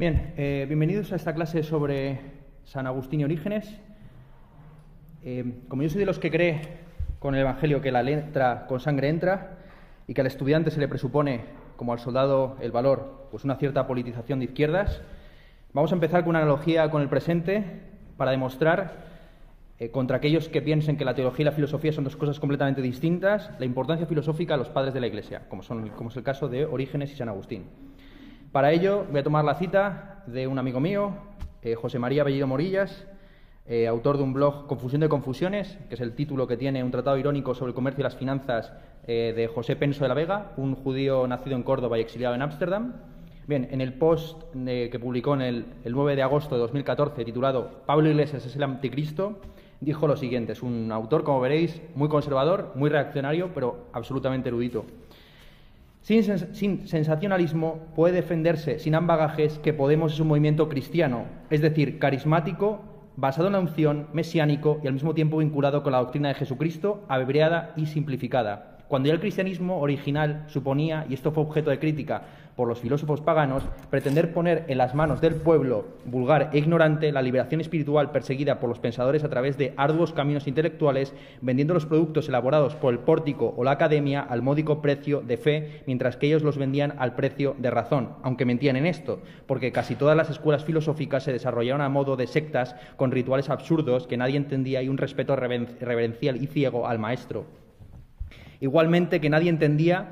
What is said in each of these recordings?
Bien, eh, bienvenidos a esta clase sobre San Agustín y Orígenes. Eh, como yo soy de los que cree con el Evangelio que la letra con sangre entra y que al estudiante se le presupone, como al soldado, el valor, pues una cierta politización de izquierdas, vamos a empezar con una analogía con el presente para demostrar eh, contra aquellos que piensen que la teología y la filosofía son dos cosas completamente distintas, la importancia filosófica a los padres de la Iglesia, como, son, como es el caso de Orígenes y San Agustín. Para ello voy a tomar la cita de un amigo mío, eh, José María Bellido Morillas, eh, autor de un blog Confusión de Confusiones, que es el título que tiene un tratado irónico sobre el comercio y las finanzas eh, de José Penso de la Vega, un judío nacido en Córdoba y exiliado en Ámsterdam. Bien, en el post que publicó en el, el 9 de agosto de 2014, titulado Pablo Iglesias es el anticristo, dijo lo siguiente, es un autor, como veréis, muy conservador, muy reaccionario, pero absolutamente erudito. Sin, sensacionalismo puede defenderse sin ambagajes que Podemos es un movimiento cristiano, es decir, carismático, basado en la unción, mesiánico y al mismo tiempo vinculado con la doctrina de Jesucristo, abreviada y simplificada. Cuando ya el cristianismo original suponía, y esto fue objeto de crítica por los filósofos paganos, pretender poner en las manos del pueblo vulgar e ignorante la liberación espiritual perseguida por los pensadores a través de arduos caminos intelectuales, vendiendo los productos elaborados por el pórtico o la academia al módico precio de fe, mientras que ellos los vendían al precio de razón, aunque mentían en esto, porque casi todas las escuelas filosóficas se desarrollaron a modo de sectas con rituales absurdos que nadie entendía y un respeto reverencial y ciego al maestro. Igualmente que nadie entendía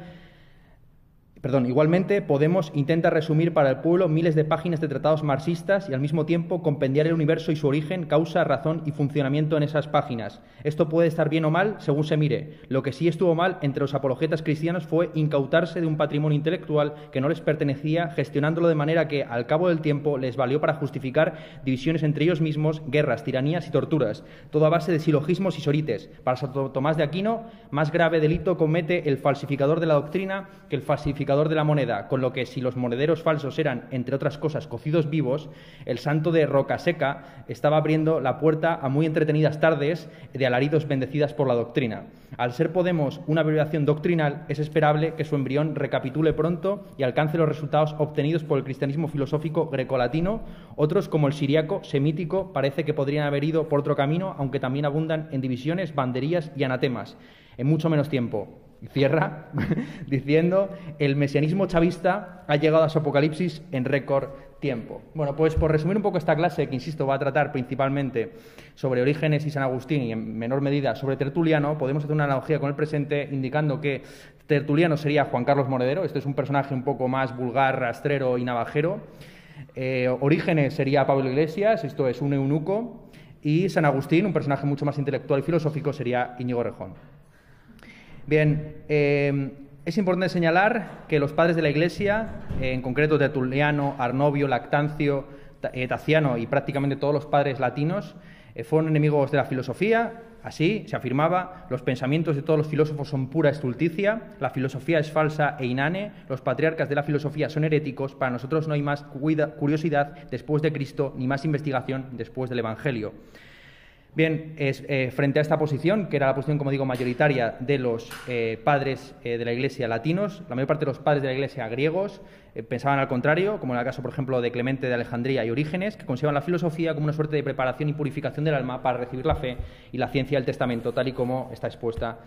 Perdón, igualmente Podemos intenta resumir para el pueblo miles de páginas de tratados marxistas y al mismo tiempo compendiar el universo y su origen, causa, razón y funcionamiento en esas páginas. Esto puede estar bien o mal según se mire. Lo que sí estuvo mal entre los apologetas cristianos fue incautarse de un patrimonio intelectual que no les pertenecía, gestionándolo de manera que al cabo del tiempo les valió para justificar divisiones entre ellos mismos, guerras, tiranías y torturas, todo a base de silogismos y sorites. Para Santo Tomás de Aquino, más grave delito comete el falsificador de la doctrina que el falsificador de la moneda, con lo que si los monederos falsos eran, entre otras cosas, cocidos vivos, el santo de Rocaseca estaba abriendo la puerta a muy entretenidas tardes de alaridos bendecidas por la doctrina. Al ser Podemos una abreviación doctrinal, es esperable que su embrión recapitule pronto y alcance los resultados obtenidos por el cristianismo filosófico grecolatino. Otros, como el siriaco semítico, parece que podrían haber ido por otro camino, aunque también abundan en divisiones, banderías y anatemas, en mucho menos tiempo cierra diciendo, el mesianismo chavista ha llegado a su apocalipsis en récord tiempo. Bueno, pues por resumir un poco esta clase, que insisto va a tratar principalmente sobre Orígenes y San Agustín y en menor medida sobre Tertuliano, podemos hacer una analogía con el presente indicando que Tertuliano sería Juan Carlos Monedero, este es un personaje un poco más vulgar, rastrero y navajero. Eh, Orígenes sería Pablo Iglesias, esto es un eunuco, y San Agustín, un personaje mucho más intelectual y filosófico, sería Íñigo Rejón. Bien, eh, es importante señalar que los padres de la Iglesia, eh, en concreto Tertuliano, Arnovio, Lactancio, eh, Taciano y prácticamente todos los padres latinos, fueron enemigos de la filosofía. Así se afirmaba, los pensamientos de todos los filósofos son pura estulticia, la filosofía es falsa e inane, los patriarcas de la filosofía son heréticos, para nosotros no hay más curiosidad después de Cristo ni más investigación después del Evangelio. Bien, es, eh, frente a esta posición, que era la posición, como digo, mayoritaria de los eh, padres eh, de la Iglesia latinos, la mayor parte de los padres de la Iglesia griegos pensaban al contrario, como en el caso, por ejemplo, de Clemente de Alejandría y Orígenes, que consideraban la filosofía como una suerte de preparación y purificación del alma para recibir la fe y la ciencia del testamento, tal y como está expuesta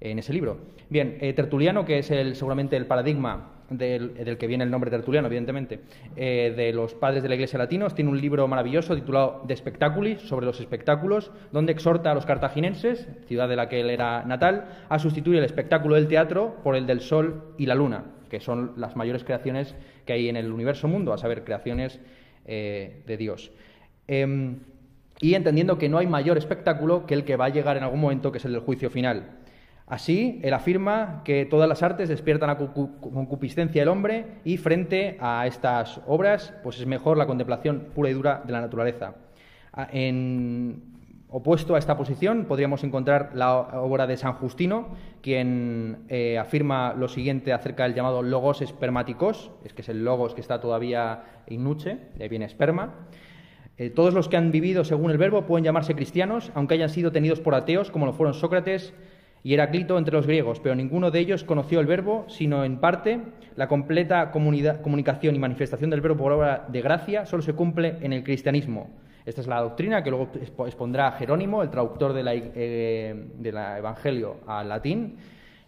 en ese libro. Bien, Tertuliano, que es el, seguramente el paradigma del, que viene el nombre tertuliano, evidentemente, eh, de los padres de la Iglesia latinos, tiene un libro maravilloso titulado De Spectaculis, sobre los espectáculos, donde exhorta a los cartaginenses, ciudad de la que él era natal, a sustituir el espectáculo del teatro por el del sol y la luna, que son las mayores creaciones que hay en el universo mundo, a saber, creaciones eh, de Dios. Em, y entendiendo que no hay mayor espectáculo que el que va a llegar en algún momento, que es el del juicio final. Así, él afirma que todas las artes despiertan la concupiscencia del hombre y frente a estas obras, pues es mejor la contemplación pura y dura de la naturaleza. En opuesto a esta posición podríamos encontrar la obra de San Justino, quien eh, afirma lo siguiente acerca del llamado logos espermáticos, es que es el logos que está todavía in nuce, de ahí viene esperma. Eh, todos los que han vivido según el verbo pueden llamarse cristianos, aunque hayan sido tenidos por ateos, como lo fueron Sócrates, y Heraclito entre los griegos, pero ninguno de ellos conoció el verbo, sino en parte la completa comunicación y manifestación del verbo por obra de gracia solo se cumple en el cristianismo. Esta es la doctrina que luego expondrá Jerónimo, el traductor de la, eh, Evangelio al latín,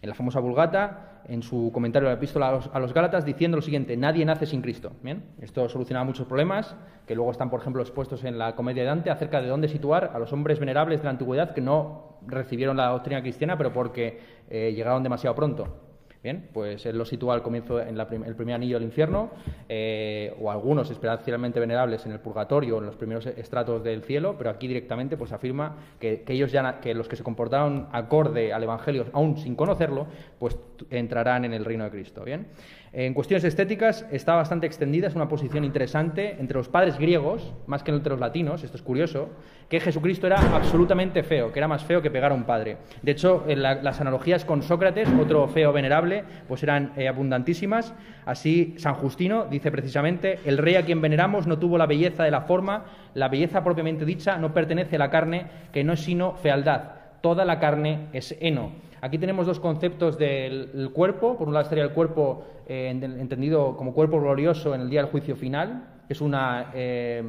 en la famosa Vulgata, en su comentario de la epístola a los, Gálatas, diciendo lo siguiente, nadie nace sin Cristo. ¿Bien? Esto solucionaba muchos problemas, que luego están, por ejemplo, expuestos en la Comedia de Dante, acerca de dónde situar a los hombres venerables de la antigüedad que no recibieron la doctrina cristiana, pero porque eh, llegaron demasiado pronto. Bien, pues él lo sitúa al comienzo en el primer anillo del infierno, eh, o algunos especialmente venerables en el purgatorio, en los primeros estratos del cielo, pero aquí directamente pues afirma que, ellos ya, que los que se comportaron acorde al Evangelio, aún sin conocerlo, pues entrarán en el reino de Cristo. Bien. En cuestiones estéticas está bastante extendida, es una posición interesante entre los padres griegos, más que entre los latinos, esto es curioso, que Jesucristo era absolutamente feo, que era más feo que pegar a un padre. De hecho, las analogías con Sócrates, otro feo venerable, pues eran eh, abundantísimas. Así, San Justino dice precisamente, el rey a quien veneramos no tuvo la belleza de la forma, la belleza propiamente dicha no pertenece a la carne, que no es sino fealdad. Toda la carne es heno. Aquí tenemos dos conceptos del cuerpo. Por un lado estaría el cuerpo eh, entendido como cuerpo glorioso en el día del juicio final, que es una, eh,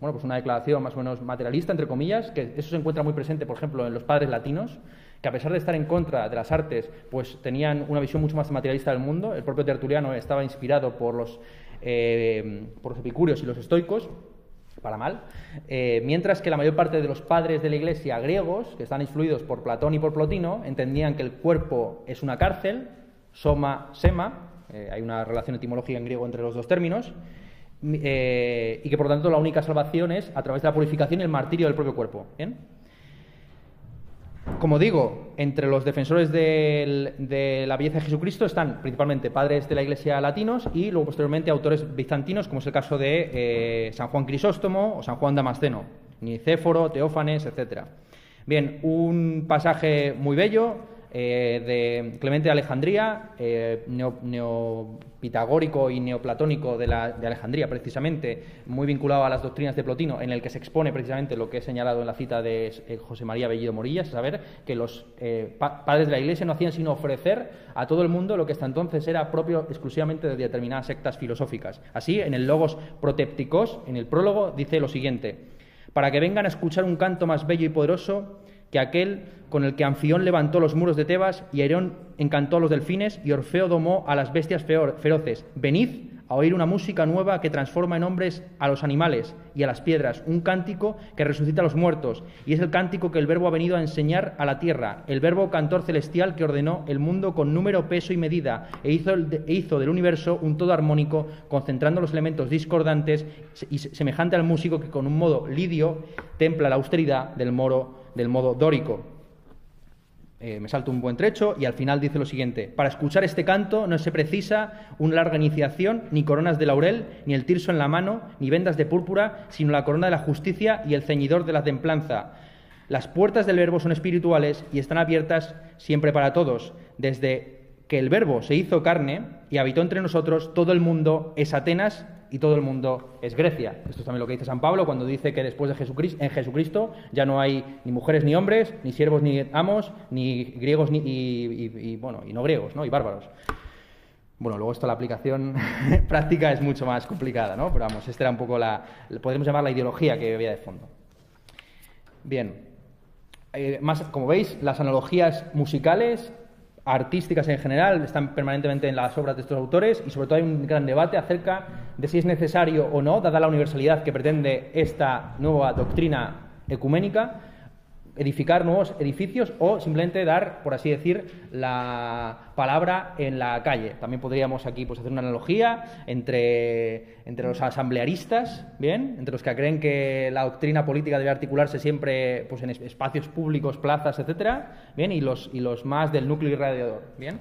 bueno, pues una declaración más o menos materialista, entre comillas, que eso se encuentra muy presente, por ejemplo, en los padres latinos, que a pesar de estar en contra de las artes, pues tenían una visión mucho más materialista del mundo. El propio Tertuliano estaba inspirado por los, eh, por los epicúreos y los estoicos para mal, eh, mientras que la mayor parte de los padres de la Iglesia griegos, que están influidos por Platón y por Plotino, entendían que el cuerpo es una cárcel, soma, sema, eh, hay una relación etimológica en griego entre los dos términos, eh, y que por lo tanto la única salvación es a través de la purificación y el martirio del propio cuerpo. Como digo, entre los defensores de la belleza de Jesucristo están principalmente padres de la Iglesia latinos y luego posteriormente autores bizantinos, como es el caso de eh, San Juan Crisóstomo o San Juan Damasceno, Nicéforo, Teófanes, etc. Bien, un pasaje muy bello eh, de Clemente de Alejandría, eh, neopitagórico y neoplatónico de, Alejandría, precisamente, muy vinculado a las doctrinas de Plotino, en el que se expone precisamente lo que he señalado en la cita de eh, José María Bellido Morillas, es saber que los padres de la Iglesia no hacían sino ofrecer a todo el mundo lo que hasta entonces era propio exclusivamente de determinadas sectas filosóficas. Así, en el Logos Protépticos, en el prólogo, dice lo siguiente, para que vengan a escuchar un canto más bello y poderoso, que aquel con el que Anfión levantó los muros de Tebas y Aerón encantó a los delfines y Orfeo domó a las bestias feroces. Venid a oír una música nueva que transforma en hombres a los animales y a las piedras, un cántico que resucita a los muertos, y es el cántico que el Verbo ha venido a enseñar a la tierra, el Verbo cantor celestial que ordenó el mundo con número, peso y medida, e hizo, e hizo del universo un todo armónico, concentrando los elementos discordantes y semejante al músico que con un modo lidio templa la austeridad del moro del modo dórico. Eh, me salto un buen trecho y al final dice lo siguiente, para escuchar este canto no se precisa una larga iniciación, ni coronas de laurel, ni el tirso en la mano, ni vendas de púrpura, sino la corona de la justicia y el ceñidor de la templanza. Las puertas del verbo son espirituales y están abiertas siempre para todos. Desde que el verbo se hizo carne y habitó entre nosotros, todo el mundo es Atenas y todo el mundo es Grecia. Esto es también lo que dice San Pablo cuando dice que después de Jesucristo, en Jesucristo ya no hay ni mujeres ni hombres, ni siervos ni amos, ni griegos ni, y, bueno, y no griegos, ¿no? y bárbaros. Bueno, luego esto la aplicación práctica es mucho más complicada, ¿no? Pero vamos, esta era un poco la, podemos llamar la ideología que había de fondo. Bien, eh, más, como veis, las analogías musicales artísticas en general están permanentemente en las obras de estos autores y sobre todo hay un gran debate acerca de si es necesario o no, dada la universalidad que pretende esta nueva doctrina ecuménica, edificar nuevos edificios o simplemente dar, por así decir, la palabra en la calle. También podríamos aquí pues, hacer una analogía entre, entre los asamblearistas, ¿bien? entre los que creen que la doctrina política debe articularse siempre pues, en espacios públicos, plazas, etcétera, ¿bien? Y, los, y los más del núcleo irradiador. ¿bien?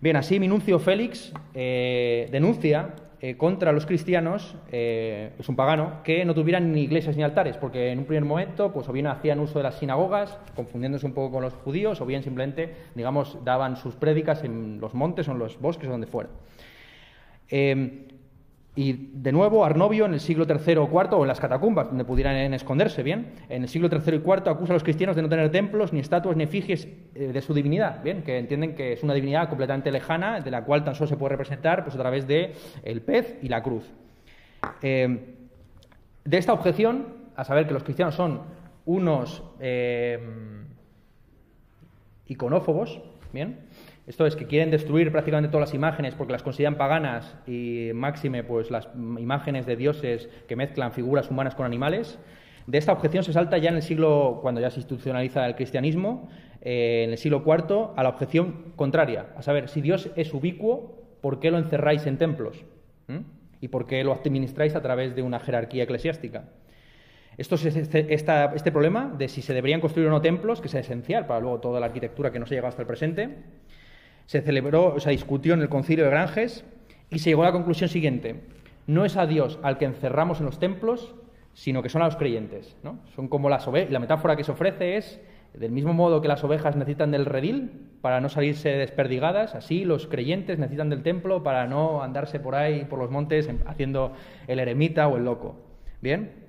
Bien, así Minuncio Félix eh, denuncia eh, contra los cristianos, eh, es un pagano, que no tuvieran ni iglesias ni altares, porque en un primer momento, pues o bien hacían uso de las sinagogas, confundiéndose un poco con los judíos, o bien simplemente, digamos, daban sus prédicas en los montes o en los bosques o donde fuera. Eh, Y de nuevo, Arnovio en el siglo III o IV, o en las catacumbas, donde pudieran esconderse bien, en el siglo III y IV acusa a los cristianos de no tener templos, ni estatuas, ni efigies eh, de su divinidad, bien, que entienden que es una divinidad completamente lejana, de la cual tan solo se puede representar pues, a través de el pez y la cruz. Eh, de esta objeción, a saber que los cristianos son unos eh, iconófobos, bien, esto es que quieren destruir prácticamente todas las imágenes porque las consideran paganas y máxime pues las imágenes de dioses que mezclan figuras humanas con animales. De esta objeción se salta ya en el siglo, cuando ya se institucionaliza el cristianismo, eh, en el siglo IV, a la objeción contraria, a saber, si Dios es ubicuo, ¿por qué lo encerráis en templos? ¿Mm? ¿Y por qué lo administráis a través de una jerarquía eclesiástica? Esto es este, este problema de si se deberían construir o no templos, que es esencial para luego toda la arquitectura que no se ha llegado hasta el presente, se celebró, se discutió en el concilio de Granges y se llegó a la conclusión siguiente. No es a Dios al que encerramos en los templos, sino que son a los creyentes. ¿no? Son como las ovejas. La metáfora que se ofrece es, del mismo modo que las ovejas necesitan del redil para no salirse desperdigadas, así los creyentes necesitan del templo para no andarse por ahí, por los montes, haciendo el eremita o el loco. ¿Bien?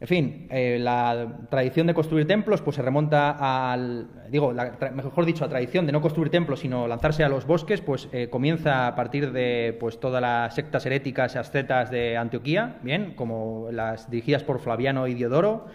En fin, eh, la tradición de construir templos pues se remonta al, digo, mejor dicho, la tradición de no construir templos sino lanzarse a los bosques, pues eh, comienza a partir de pues todas las sectas heréticas ascetas de Antioquía, bien, como las dirigidas por Flaviano y Diodoro,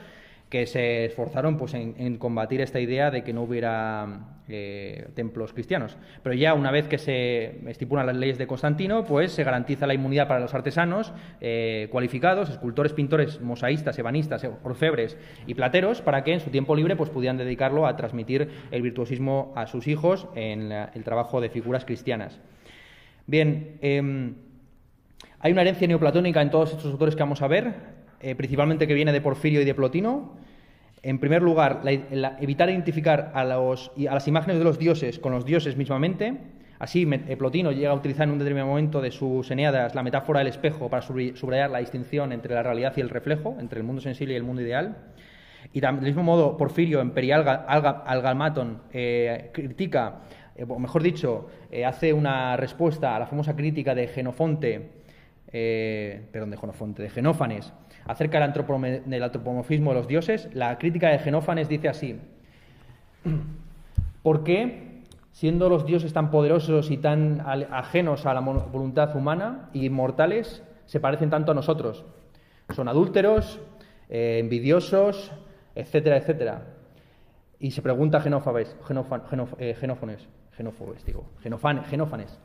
que se esforzaron pues, en, combatir esta idea de que no hubiera eh, templos cristianos. Pero ya una vez que se estipulan las leyes de Constantino, pues se garantiza la inmunidad para los artesanos eh, cualificados, escultores, pintores, mosaístas, ebanistas, orfebres y plateros, para que en su tiempo libre pues, pudieran dedicarlo a transmitir el virtuosismo a sus hijos en el trabajo de figuras cristianas. Bien, em, hay una herencia neoplatónica en todos estos autores que vamos a ver. Eh, principalmente que viene de Porfirio y de Plotino. En primer lugar, evitar identificar a, los, a las imágenes de los dioses con los dioses mismamente. Así, eh, Plotino llega a utilizar en un determinado momento de sus Eneadas la metáfora del espejo para subrayar la distinción entre la realidad y el reflejo, entre el mundo sensible y el mundo ideal. Y del mismo modo, Porfirio en Perialgalmaton eh, critica, o mejor dicho, hace una respuesta a la famosa crítica de Genofonte, perdón, de Genofonte, de Genófanes, acerca del, antropomorfismo de los dioses, la crítica de Genófanes dice así, ¿por qué, siendo los dioses tan poderosos y tan ajenos a la voluntad humana y inmortales, se parecen tanto a nosotros? Son adúlteros, eh, envidiosos, etcétera, etcétera. Y se pregunta Genófanes, eh, Genófanes, digo, Genófanes,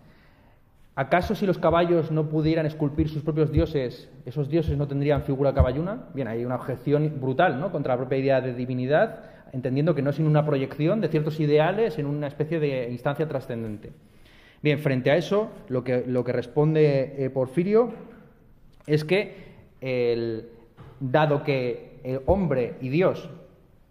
¿Acaso si los caballos no pudieran esculpir sus propios dioses, esos dioses no tendrían figura caballuna? Bien, hay una objeción brutal ¿no? contra la propia idea de divinidad, entendiendo que no es sino una proyección de ciertos ideales en una especie de instancia trascendente. Bien, frente a eso, lo que, lo que responde eh, Porfirio es que, dado que el hombre y Dios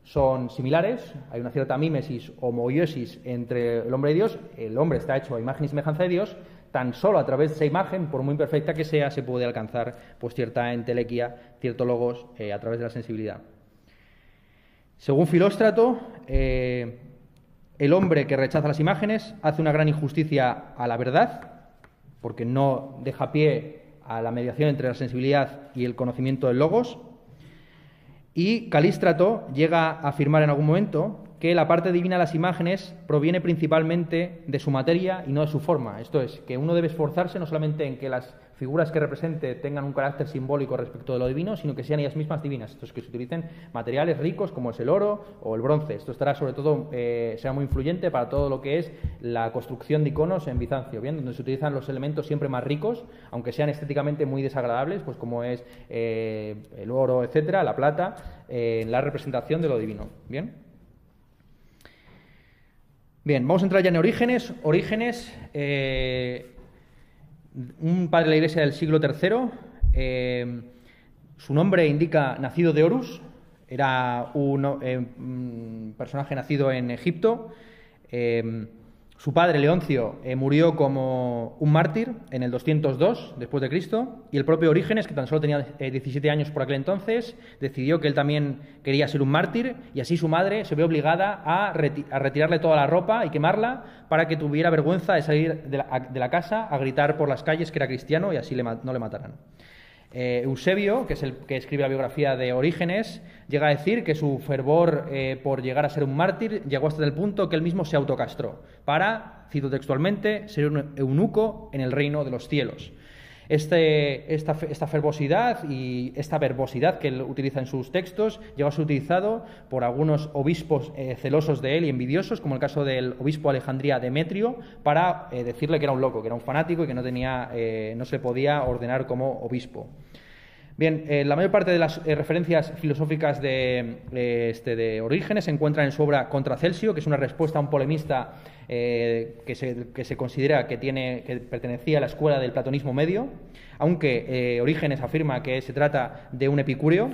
son similares, hay una cierta mímesis homoiosis entre el hombre y Dios, el hombre está hecho a imagen y semejanza de Dios, tan solo a través de esa imagen, por muy imperfecta que sea, se puede alcanzar pues, cierta entelequia, ciertos logos eh, a través de la sensibilidad. Según Filóstrato, eh, el hombre que rechaza las imágenes hace una gran injusticia a la verdad, porque no deja pie a la mediación entre la sensibilidad y el conocimiento del logos. Y Calístrato llega a afirmar en algún momento que la parte divina de las imágenes proviene principalmente de su materia y no de su forma. Esto es, que uno debe esforzarse no solamente en que las figuras que represente tengan un carácter simbólico respecto de lo divino, sino que sean ellas mismas divinas. Esto es, que se utilicen materiales ricos como es el oro o el bronce. Esto estará sobre todo, eh, será muy influyente para todo lo que es la construcción de iconos en Bizancio, ¿bien? donde se utilizan los elementos siempre más ricos, aunque sean estéticamente muy desagradables, pues como es eh, el oro, etcétera, la plata, eh, en la representación de lo divino. ¿Bien? Bien, vamos a entrar ya en Orígenes. Orígenes, eh, un padre de la iglesia del siglo III. Eh, su nombre indica nacido de Horus. Era un, eh, personaje nacido en Egipto. Su padre, Leoncio, eh, murió como un mártir en el 202 después de Cristo y el propio Orígenes, que tan solo tenía 17 eh, años por aquel entonces, decidió que él también quería ser un mártir y así su madre se ve obligada a, retirarle toda la ropa y quemarla para que tuviera vergüenza de salir de la, casa a gritar por las calles que era cristiano y así no le mataran. Eh, Eusebio, que es el que escribe la biografía de Orígenes, llega a decir que su fervor eh, por llegar a ser un mártir llegó hasta el punto que él mismo se autocastró para, cito textualmente, ser un eunuco en el reino de los cielos. Este, esta, fervosidad y esta verbosidad que él utiliza en sus textos llegó a ser utilizado por algunos obispos eh, celosos de él y envidiosos, como el caso del obispo Alejandría Demetrio, para eh, decirle que era un loco, que era un fanático y que no, tenía, eh, no se podía ordenar como obispo. Bien, la mayor parte de las referencias filosóficas de, este, de Orígenes se encuentran en su obra Contra Celsio, que es una respuesta a un polemista eh, que, se, considera que, tiene, que pertenecía a la escuela del platonismo medio, aunque eh, Orígenes afirma que se trata de un epicúreo.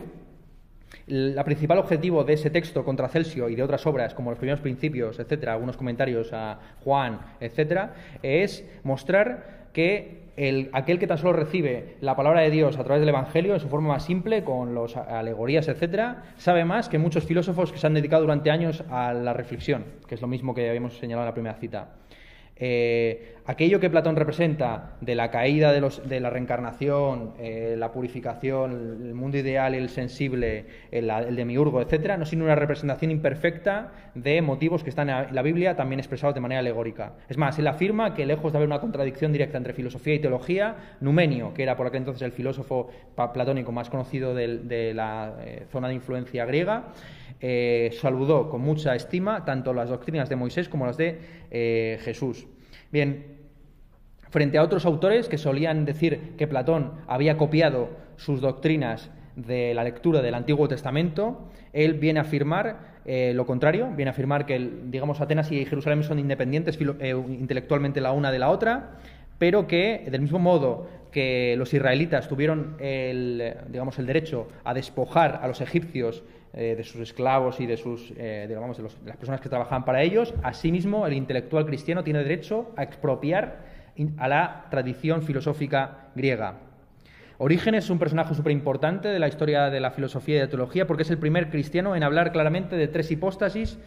El principal objetivo de ese texto contra Celsio y de otras obras, como los primeros principios, etcétera, algunos comentarios a Juan, etcétera, es mostrar que aquel que tan solo recibe la palabra de Dios a través del Evangelio en su forma más simple, con las alegorías, etcétera, sabe más que muchos filósofos que se han dedicado durante años a la reflexión, que es lo mismo que habíamos señalado en la primera cita. Eh, aquello que Platón representa de la caída de, los, de la reencarnación, eh, la purificación, el mundo ideal el sensible, el, el demiurgo, etcétera, no sino una representación imperfecta de motivos que están en la Biblia también expresados de manera alegórica. Es más, él afirma que lejos de haber una contradicción directa entre filosofía y teología, Numenio, que era por aquel entonces el filósofo platónico más conocido de, la eh, zona de influencia griega, saludó con mucha estima tanto las doctrinas de Moisés como las de Jesús. Bien, frente a otros autores que solían decir que Platón había copiado sus doctrinas de la lectura del Antiguo Testamento, él viene a afirmar eh, lo contrario, viene a afirmar que, digamos, Atenas y Jerusalén son independientes eh, intelectualmente la una de la otra, pero que, del mismo modo que los israelitas tuvieron el, digamos, el derecho a despojar a los egipcios eh, de sus esclavos y de, sus, eh, digamos, de, las personas que trabajaban para ellos, asimismo el intelectual cristiano tiene derecho a expropiar a la tradición filosófica griega. Orígenes es un personaje súper importante de la historia de la filosofía y de la teología porque es el primer cristiano en hablar claramente de tres hipóstasis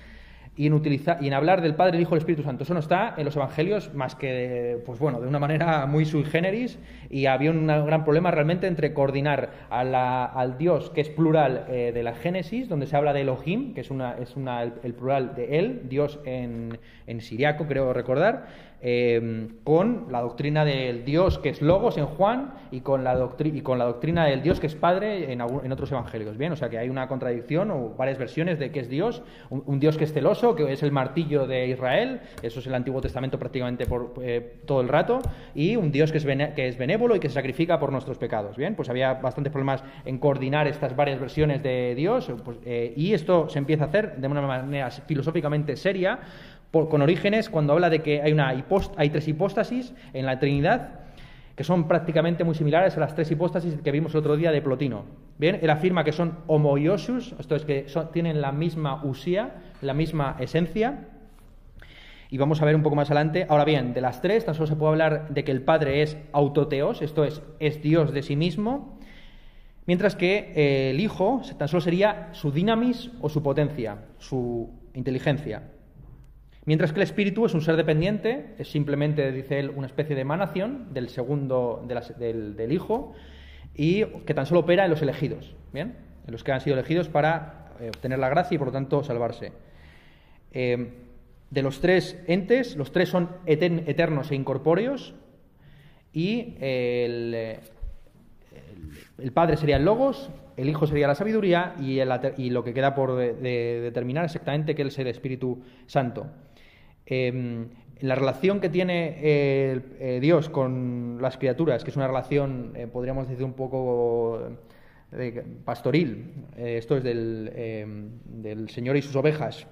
y en, y en hablar del Padre, el Hijo y el Espíritu Santo. Eso no está en los Evangelios más que, pues bueno, de una manera muy sui generis y había un gran problema realmente entre coordinar al Dios que es plural eh, de la Génesis, donde se habla de Elohim, que es, una, es una, el, plural de Él, Dios en, en siriaco, creo recordar, Em, con la doctrina del Dios que es Logos en Juan y con la, y con la doctrina del Dios que es Padre en, en, otros evangelios. Bien, o sea que hay una contradicción o varias versiones de qué es Dios. Un, Dios que es celoso, que es el martillo de Israel, eso es el Antiguo Testamento prácticamente por eh, todo el rato, y un Dios que es, que es benévolo y que se sacrifica por nuestros pecados. Bien, pues había bastantes problemas en coordinar estas varias versiones de Dios, pues, eh, y esto se empieza a hacer de una manera filosóficamente seria con Orígenes cuando habla de que hay, tres hipóstasis en la Trinidad que son prácticamente muy similares a las tres hipóstasis que vimos el otro día de Plotino. Bien, él afirma que son homoiosus, esto es que tienen la misma usía, la misma esencia. Y vamos a ver un poco más adelante. Ahora bien, de las tres, tan solo se puede hablar de que el Padre es autoteos, esto es, es Dios de sí mismo, mientras que eh, el Hijo tan solo sería su dinamis o su potencia, su inteligencia. Mientras que el espíritu es un ser dependiente, es simplemente, dice él, una especie de emanación del segundo, del, Hijo, y que tan solo opera en los elegidos, ¿bien? En los que han sido elegidos para eh, obtener la gracia y por lo tanto salvarse. Eh, de los tres entes, los tres son eternos e incorpóreos, y el, Padre sería el Logos, el Hijo sería la sabiduría, y, lo que queda por determinar exactamente que es el Espíritu Santo. Em, la relación que tiene eh, Dios con las criaturas, que es una relación, eh, podríamos decir, un poco eh, pastoril, esto es em, del, Señor y sus ovejas,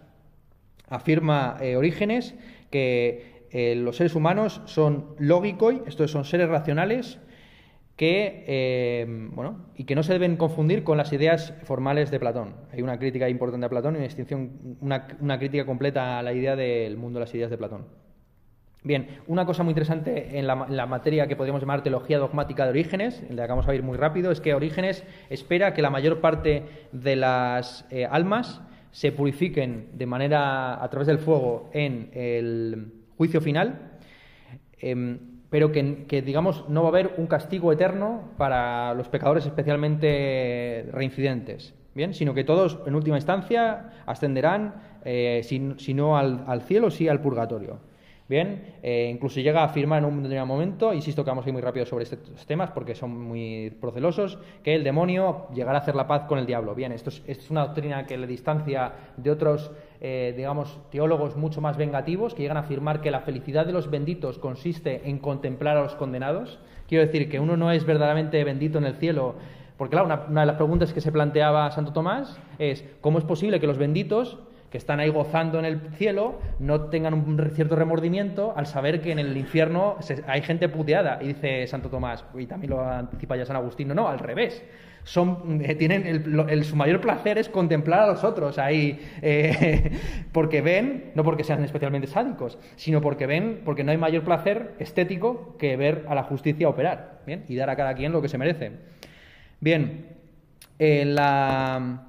afirma Orígenes que los seres humanos son lógicos, esto son seres racionales, que, eh, bueno, y que no se deben confundir con las ideas formales de Platón. Hay una crítica importante a Platón y una, distinción, una, crítica completa a la idea del mundo de las ideas de Platón. Bien, una cosa muy interesante en la, materia que podríamos llamar teología dogmática de Orígenes, en la que vamos a ir muy rápido, es que Orígenes espera que la mayor parte de las eh, almas se purifiquen de manera a través del fuego en el juicio final, em, pero que, digamos no va a haber un castigo eterno para los pecadores especialmente reincidentes, bien, sino que todos en última instancia ascenderán, eh, si, no al, al cielo, sí al purgatorio. Bien, eh, incluso llega a afirmar en un determinado momento, insisto que vamos a ir muy rápido sobre estos temas porque son muy procelosos, que el demonio llegará a hacer la paz con el diablo. Bien, esto es, una doctrina que le distancia de otros, eh, digamos, teólogos mucho más vengativos que llegan a afirmar que la felicidad de los benditos consiste en contemplar a los condenados. Quiero decir que uno no es verdaderamente bendito en el cielo porque claro, una, de las preguntas que se planteaba Santo Tomás es, ¿cómo es posible que los benditos que están ahí gozando en el cielo no tengan un cierto remordimiento al saber que en el infierno hay gente puteada. Y dice Santo Tomás, y también lo anticipa ya San Agustín, no, no, al revés. Son, eh, tienen el, su mayor placer es contemplar a los otros ahí, eh, porque ven, no porque sean especialmente sádicos, sino porque ven, porque no hay mayor placer estético que ver a la justicia operar, ¿bien? Y dar a cada quien lo que se merece. Bien, en la eh,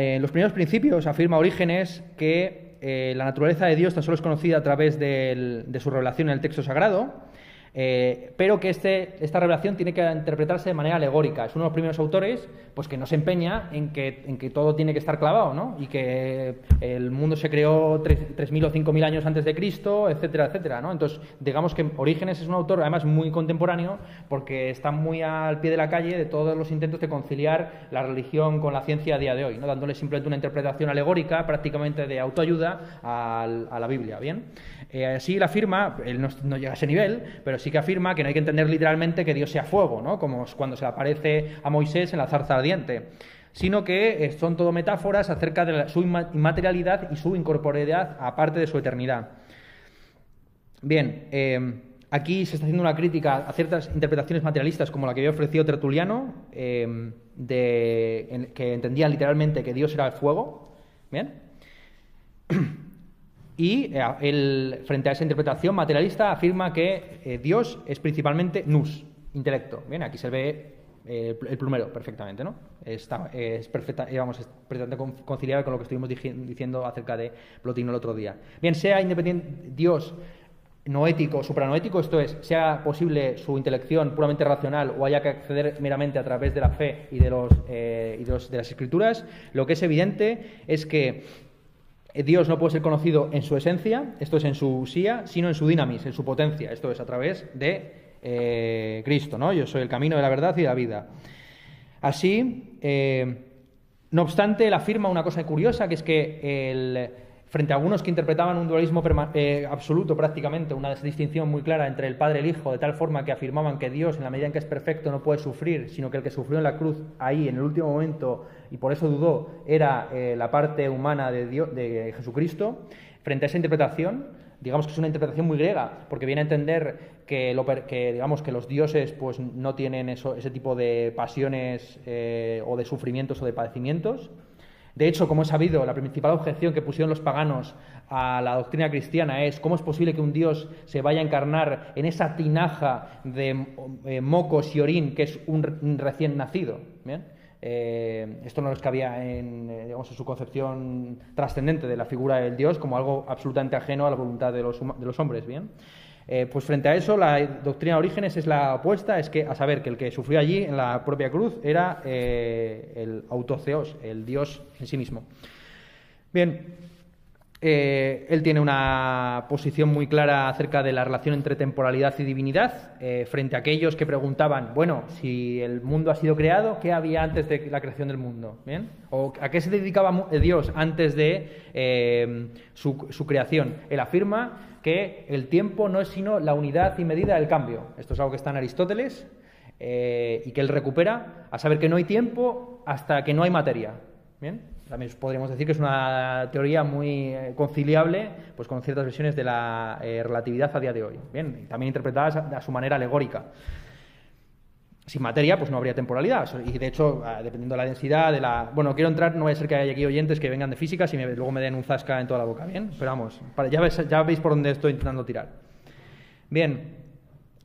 en los primeros principios afirma Orígenes que eh, la naturaleza de Dios tan solo es conocida a través de su revelación en el texto sagrado eh, pero que este, esta revelación tiene que interpretarse de manera alegórica. Es uno de los primeros autores pues, que no se empeña en que, en que todo tiene que estar clavado, ¿no? y que el mundo se creó 3.000 o 5.000 años antes de Cristo, etcétera, etcétera. ¿no? Entonces, digamos que Orígenes es un autor además muy contemporáneo porque está muy al pie de la calle de todos los intentos de conciliar la religión con la ciencia a día de hoy, ¿no? dándole simplemente una interpretación alegórica, prácticamente de autoayuda, a, la Biblia. ¿bien? Eh, así la afirma, él no, llega a ese nivel, pero sí que afirma que no hay que entender literalmente que Dios sea fuego, ¿no? como cuando se aparece a Moisés en la zarza ardiente, sino que eh, son todo metáforas acerca de su inmaterialidad y su incorporeidad aparte de su eternidad. Bien, eh, aquí se está haciendo una crítica a ciertas interpretaciones materialistas como la que había ofrecido Tertuliano, eh, de, que entendían literalmente que Dios era el fuego. Bien. Y eh, frente a esa interpretación materialista afirma que eh, Dios es principalmente nous, intelecto. Bien, aquí se ve eh, el plumero perfectamente, ¿no? Es, perfectamente conciliable con lo que estuvimos diciendo acerca de Plotino el otro día. Bien, sea independiente Dios noético supranoético, esto es, sea posible su intelección puramente racional o haya que acceder meramente a través de la fe y de, los, y de las escrituras, lo que es evidente es que Dios no puede ser conocido en su esencia, esto es en su usía, sino en su dinamis, en su potencia, esto es a través de eh, Cristo, ¿no? Yo soy el camino de la verdad y la vida. Así, eh, no obstante, él afirma una cosa curiosa, que es que el, frente a algunos que interpretaban un dualismo eh, absoluto prácticamente, una distinción muy clara entre el Padre y el Hijo, de tal forma que afirmaban que Dios, en la medida en que es perfecto, no puede sufrir, sino que el que sufrió en la cruz ahí, en el último momento, y por eso dudó, era eh, la parte humana de, Jesucristo. Frente a esa interpretación, digamos que es una interpretación muy griega, porque viene a entender que, lo, que digamos, que los dioses pues, no tienen ese tipo de pasiones eh, o de sufrimientos o de padecimientos, de hecho, como he sabido, la principal objeción que pusieron los paganos a la doctrina cristiana es cómo es posible que un Dios se vaya a encarnar en esa tinaja de eh, mocos y orín que es un, recién nacido. Eh, esto no les cabía en, eh, en su concepción trascendente de la figura del Dios como algo absolutamente ajeno a la voluntad de los, de los hombres. ¿bien? Eh, pues frente a eso, la doctrina de Orígenes es la opuesta, es que, a saber, que el que sufrió allí en la propia cruz era eh, el autoceos, el Dios en sí mismo. Bien, eh, él tiene una posición muy clara acerca de la relación entre temporalidad y divinidad, frente a aquellos que preguntaban, bueno, si el mundo ha sido creado, ¿qué había antes de la creación del mundo? ¿Bien? ¿O a qué se dedicaba Dios antes de su, su creación? Él afirma que el tiempo no es sino la unidad y medida del cambio. Esto es algo que está en Aristóteles eh, y que él recupera, a saber que no hay tiempo hasta que no hay materia. ¿Bien? También podríamos decir que es una teoría muy eh, conciliable pues, con ciertas versiones de la eh, relatividad a día de hoy. Bien, también interpretadas a su manera alegórica sin materia, pues no habría temporalidad. Y de hecho, ah, dependiendo de la densidad, de la. Bueno, quiero entrar, no voy a ser que haya aquí oyentes que vengan de física y luego me den un zasca en toda la boca, ¿bien? Pero vamos, ya, ya veis por dónde estoy intentando tirar. Bien,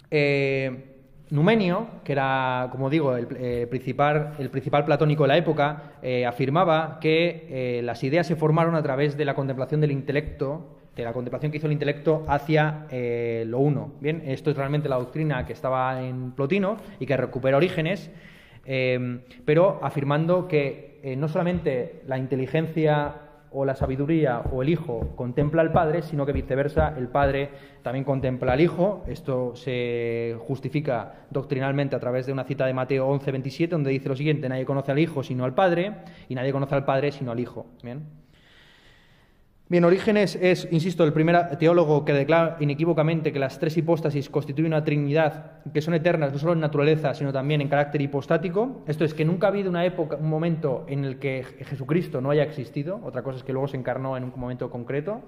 eh, Numenio, que era, como digo, el, eh, principal, el principal, platónico de la época, eh, afirmaba que las ideas se formaron a través de la contemplación del intelecto, de la contemplación que hizo el intelecto hacia lo uno. Bien, esto es realmente la doctrina que estaba en Plotino y que recupera orígenes, pero afirmando que no solamente la inteligencia o la sabiduría o el hijo contempla al padre, sino que viceversa, el padre también contempla al hijo. Esto se justifica doctrinalmente a través de una cita de Mateo 11, 27, donde dice lo siguiente, nadie conoce al hijo sino al padre, y nadie conoce al padre sino al hijo. ¿Bien? Bien, Orígenes es, insisto, el primer teólogo que declara inequívocamente que las tres hipóstasis constituyen una trinidad que son eternas no solo en naturaleza, sino también en carácter hipostático. Esto es que nunca ha habido una época, un momento en el que Jesucristo no haya existido, otra cosa es que luego se encarnó en un momento concreto.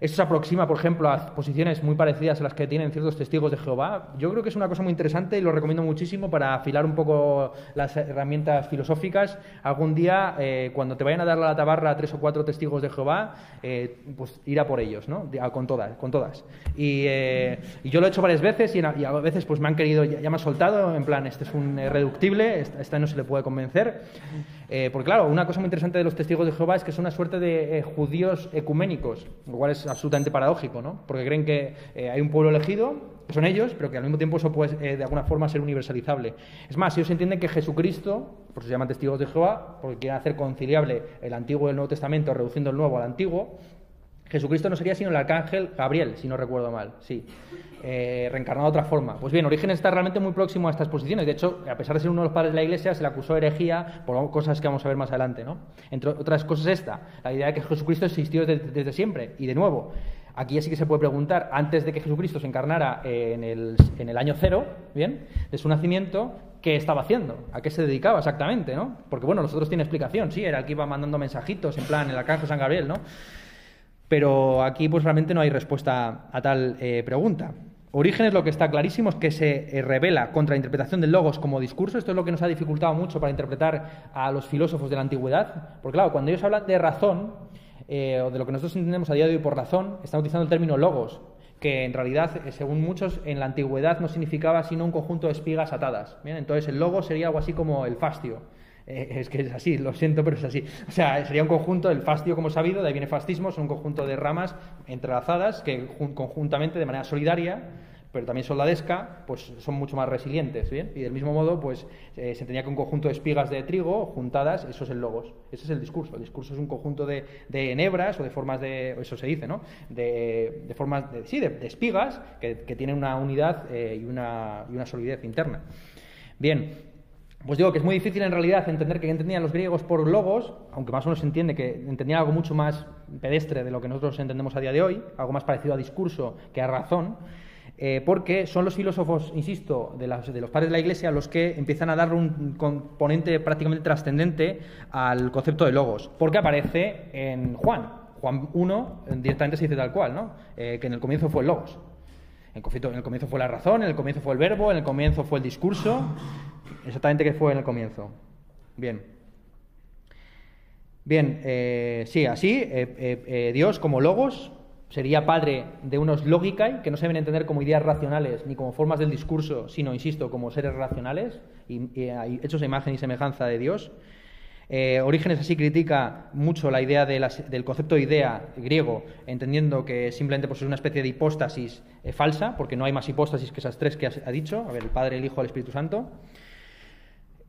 Esto se aproxima, por ejemplo, a posiciones muy parecidas a las que tienen ciertos testigos de Jehová. Yo creo que es una cosa muy interesante y lo recomiendo muchísimo para afilar un poco las herramientas filosóficas. Algún día, eh, cuando te vayan a dar la tabarra a tres o cuatro testigos de Jehová, eh, pues ir a por ellos, ¿no? Con todas, con todas. Eh, y, yo lo he hecho varias veces y, a veces pues me han querido, ya, me han soltado, en plan, este es un reductible, esta, no se le puede convencer. Porque claro, una cosa muy interesante de los testigos de Jehová es que son una suerte de judíos ecuménicos, lo cual es absolutamente paradójico, ¿no? Porque creen que eh, hay un pueblo elegido, que son ellos, pero que al mismo tiempo eso puede eh, de alguna forma ser universalizable. Es más, ellos entienden que Jesucristo, por eso se llaman testigos de Jehová, porque quieren hacer conciliable el Antiguo y el Nuevo Testamento, reduciendo el Nuevo al Antiguo, Jesucristo no sería sino el arcángel Gabriel, si no recuerdo mal, sí, eh, reencarnado de otra forma. Pues bien, Orígenes está realmente muy próximo a estas posiciones. De hecho, a pesar de ser uno de los padres de la Iglesia, se le acusó de herejía por cosas que vamos a ver más adelante, ¿no? Entre otras cosas esta, la idea de que Jesucristo existió desde, siempre. Y de nuevo, aquí sí que se puede preguntar, antes de que Jesucristo se encarnara en el, año cero, ¿bien?, de su nacimiento, qué estaba haciendo, a qué se dedicaba exactamente, ¿no? Porque bueno, nosotros tiene explicación, sí, era el que iba mandando mensajitos, en plan, el arcángel San Gabriel, ¿no? Pero aquí pues realmente no hay respuesta a tal eh, pregunta. Orígenes lo que está clarísimo es que se eh, revela contra la interpretación del logos como discurso. Esto es lo que nos ha dificultado mucho para interpretar a los filósofos de la antigüedad. Porque claro, cuando ellos hablan de razón, eh, o de lo que nosotros entendemos a día de hoy por razón, están utilizando el término logos, que en realidad, según muchos, en la antigüedad no significaba sino un conjunto de espigas atadas. Entonces el logos sería algo así como el fastio. Eh, es que es así, lo siento, pero es así. O sea, sería un conjunto, el fastio, como sabido, de ahí viene fascismo, son un conjunto de ramas entrelazadas que conjuntamente, de manera solidaria, pero también soldadesca, pues son mucho más resilientes, ¿bien? Y del mismo modo, pues eh, se tenía que un conjunto de espigas de trigo juntadas, eso es el logos, ese es el discurso. El discurso es un conjunto de, de enhebras o de formas de, eso se dice, ¿no? De, de formas, de, sí, de, espigas que, que, tienen una unidad eh, y, una, y una solidez interna. Bien, pues digo que es muy difícil en realidad entender qué entendían los griegos por logos, aunque más o menos se entiende que entendían algo mucho más pedestre de lo que nosotros entendemos a día de hoy, algo más parecido a discurso que a razón, eh, porque son los filósofos, insisto, de, los padres de la Iglesia los que empiezan a darle un componente prácticamente trascendente al concepto de logos, porque aparece en Juan. Juan 1 directamente se dice tal cual, ¿no? Eh, que en el comienzo fue el logos. En el comienzo fue la razón, en el comienzo fue el verbo, en el comienzo fue el discurso, exactamente qué fue en el comienzo. Bien. Bien, eh, sí, así, eh, eh, Dios como logos sería padre de unos logicae que no se deben entender como ideas racionales ni como formas del discurso, sino, insisto, como seres racionales y, hechos a imagen y semejanza de Dios. Orígenes así critica mucho la idea del concepto de idea griego, entendiendo que simplemente pues, es una especie de hipóstasis falsa, porque no hay más hipóstasis que esas tres que ha dicho, a ver, el Padre, el Hijo, el Espíritu Santo.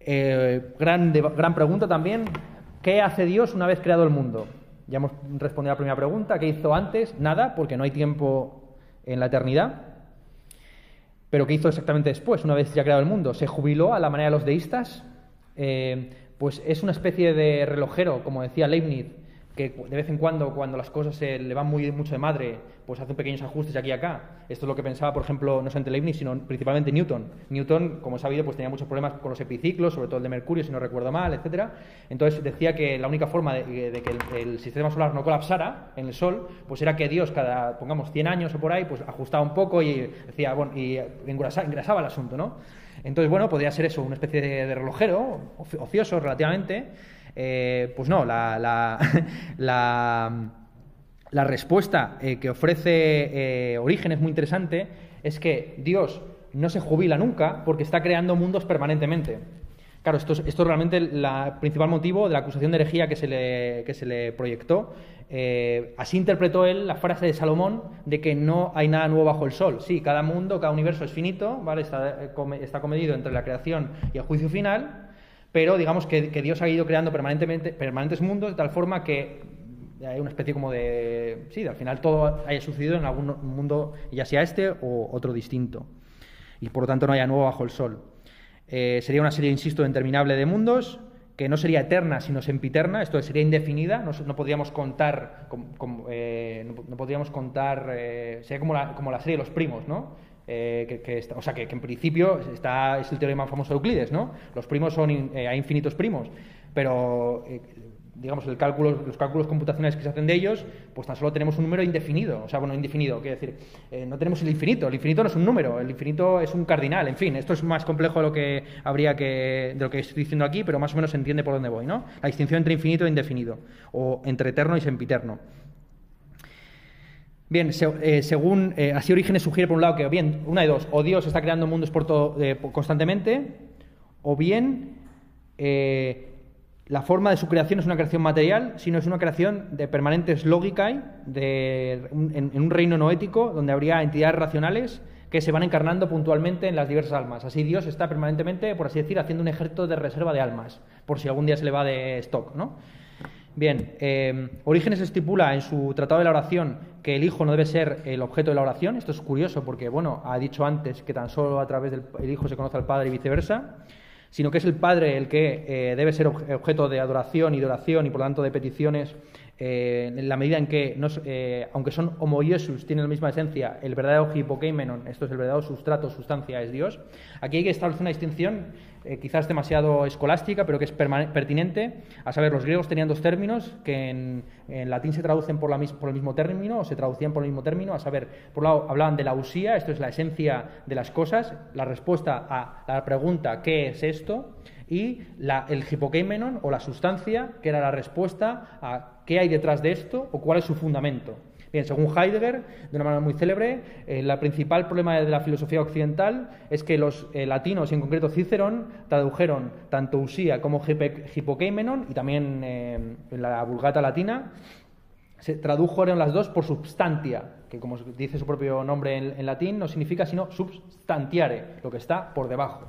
Eh, gran, gran pregunta también, ¿qué hace Dios una vez creado el mundo? Ya hemos respondido a la primera pregunta, ¿qué hizo antes? Nada, porque no hay tiempo en la eternidad. Pero ¿qué hizo exactamente después, una vez ya creado el mundo? ¿Se jubiló a la manera de los deístas? Eh, pues es una especie de relojero, como decía Leibniz, que de vez en cuando, cuando las cosas se le van muy mucho de madre, pues hace pequeños ajustes aquí y acá. Esto es lo que pensaba, por ejemplo, no solamente Leibniz, sino principalmente Newton. Newton, como sabido, pues tenía muchos problemas con los epiciclos, sobre todo el de Mercurio, si no recuerdo mal, etcétera. Entonces decía que la única forma de, que el, sistema solar no colapsara en el Sol, pues era que Dios cada, pongamos, 100 años o por ahí, pues ajustaba un poco y decía, bueno, y engrasaba el asunto, ¿no? Entonces, bueno, podría ser eso, una especie de relojero, ocioso relativamente, eh, pues no, la, respuesta eh, que ofrece eh, Origen es muy interesante, es que Dios no se jubila nunca porque está creando mundos permanentemente. Claro, esto es, esto realmente el principal motivo de la acusación de herejía que se le, proyectó. Así interpretó él la frase de Salomón de que no hay nada nuevo bajo el sol. Sí, cada mundo, cada universo es finito, ¿vale? está, está comedido entre la creación y el juicio final, pero digamos que, Dios ha ido creando permanentemente, permanentes mundos de tal forma que hay una especie como de... Sí, al final todo haya sucedido en algún mundo, ya sea este o otro distinto. Y por lo tanto no haya nuevo bajo el sol. Eh, sería una serie, insisto, interminable de mundos, que no sería eterna, sino sempiterna, esto sería indefinida, no, podríamos contar, eh, no, podríamos contar, eh, sería como la, como la, serie de los primos, ¿no? Que, o sea, que, en principio está, es el teorema famoso de Euclides, ¿no? Los primos son, hay infinitos primos, pero digamos, el cálculo, los cálculos computacionales que se hacen de ellos, pues tan solo tenemos un número indefinido. O sea, bueno, indefinido, quiere decir, eh, no tenemos el infinito. El infinito no es un número, el infinito es un cardinal. En fin, esto es más complejo de lo que habría que, de lo que estoy diciendo aquí, pero más o menos se entiende por dónde voy, ¿no? La distinción entre infinito e indefinido, o entre eterno y sempiterno. Bien, eh, según eh, así Orígenes sugiere por un lado que bien, una de dos, o Dios está creando mundos por todo, constantemente, o bien la forma de su creación es una creación material, sino es una creación de permanentes lógicas de, en, un reino noético donde habría entidades racionales que se van encarnando puntualmente en las diversas almas. Así Dios está permanentemente, por así decir, haciendo un ejército de reserva de almas, por si algún día se le va de stock, ¿no? Bien, eh, Orígenes estipula en su Tratado de la Oración que el Hijo no debe ser el objeto de la oración. Esto es curioso porque, bueno, ha dicho antes que tan solo a través del Hijo se conoce al Padre y viceversa sino que es el Padre el que eh, debe ser objeto de adoración y de oración y por lo tanto de peticiones, eh, en la medida en que, eh, aunque son homoiesus, tienen la misma esencia, el verdadero hipokeimenon, esto es el verdadero sustrato, sustancia, es Dios. Aquí hay que establecer una distinción eh, quizás demasiado escolástica, pero que es pertinente. A saber, los griegos tenían dos términos que en, latín se traducen por, por, el mismo término o se traducían por el mismo término. A saber, por un lado hablaban de la usía, esto es la esencia de las cosas, la respuesta a la pregunta ¿qué es esto? Y la, el hipokeimenon o la sustancia, que era la respuesta a qué hay detrás de esto o cuál es su fundamento. Bien, según Heidegger, de una manera muy célebre, el eh, principal problema de la filosofía occidental es que los eh, latinos, y en concreto Cicerón, tradujeron tanto Usía como Hipokeimenon, y también eh, la Vulgata latina, se tradujeron las dos por substantia, que como dice su propio nombre en, latín, no significa sino substantiare, lo que está por debajo.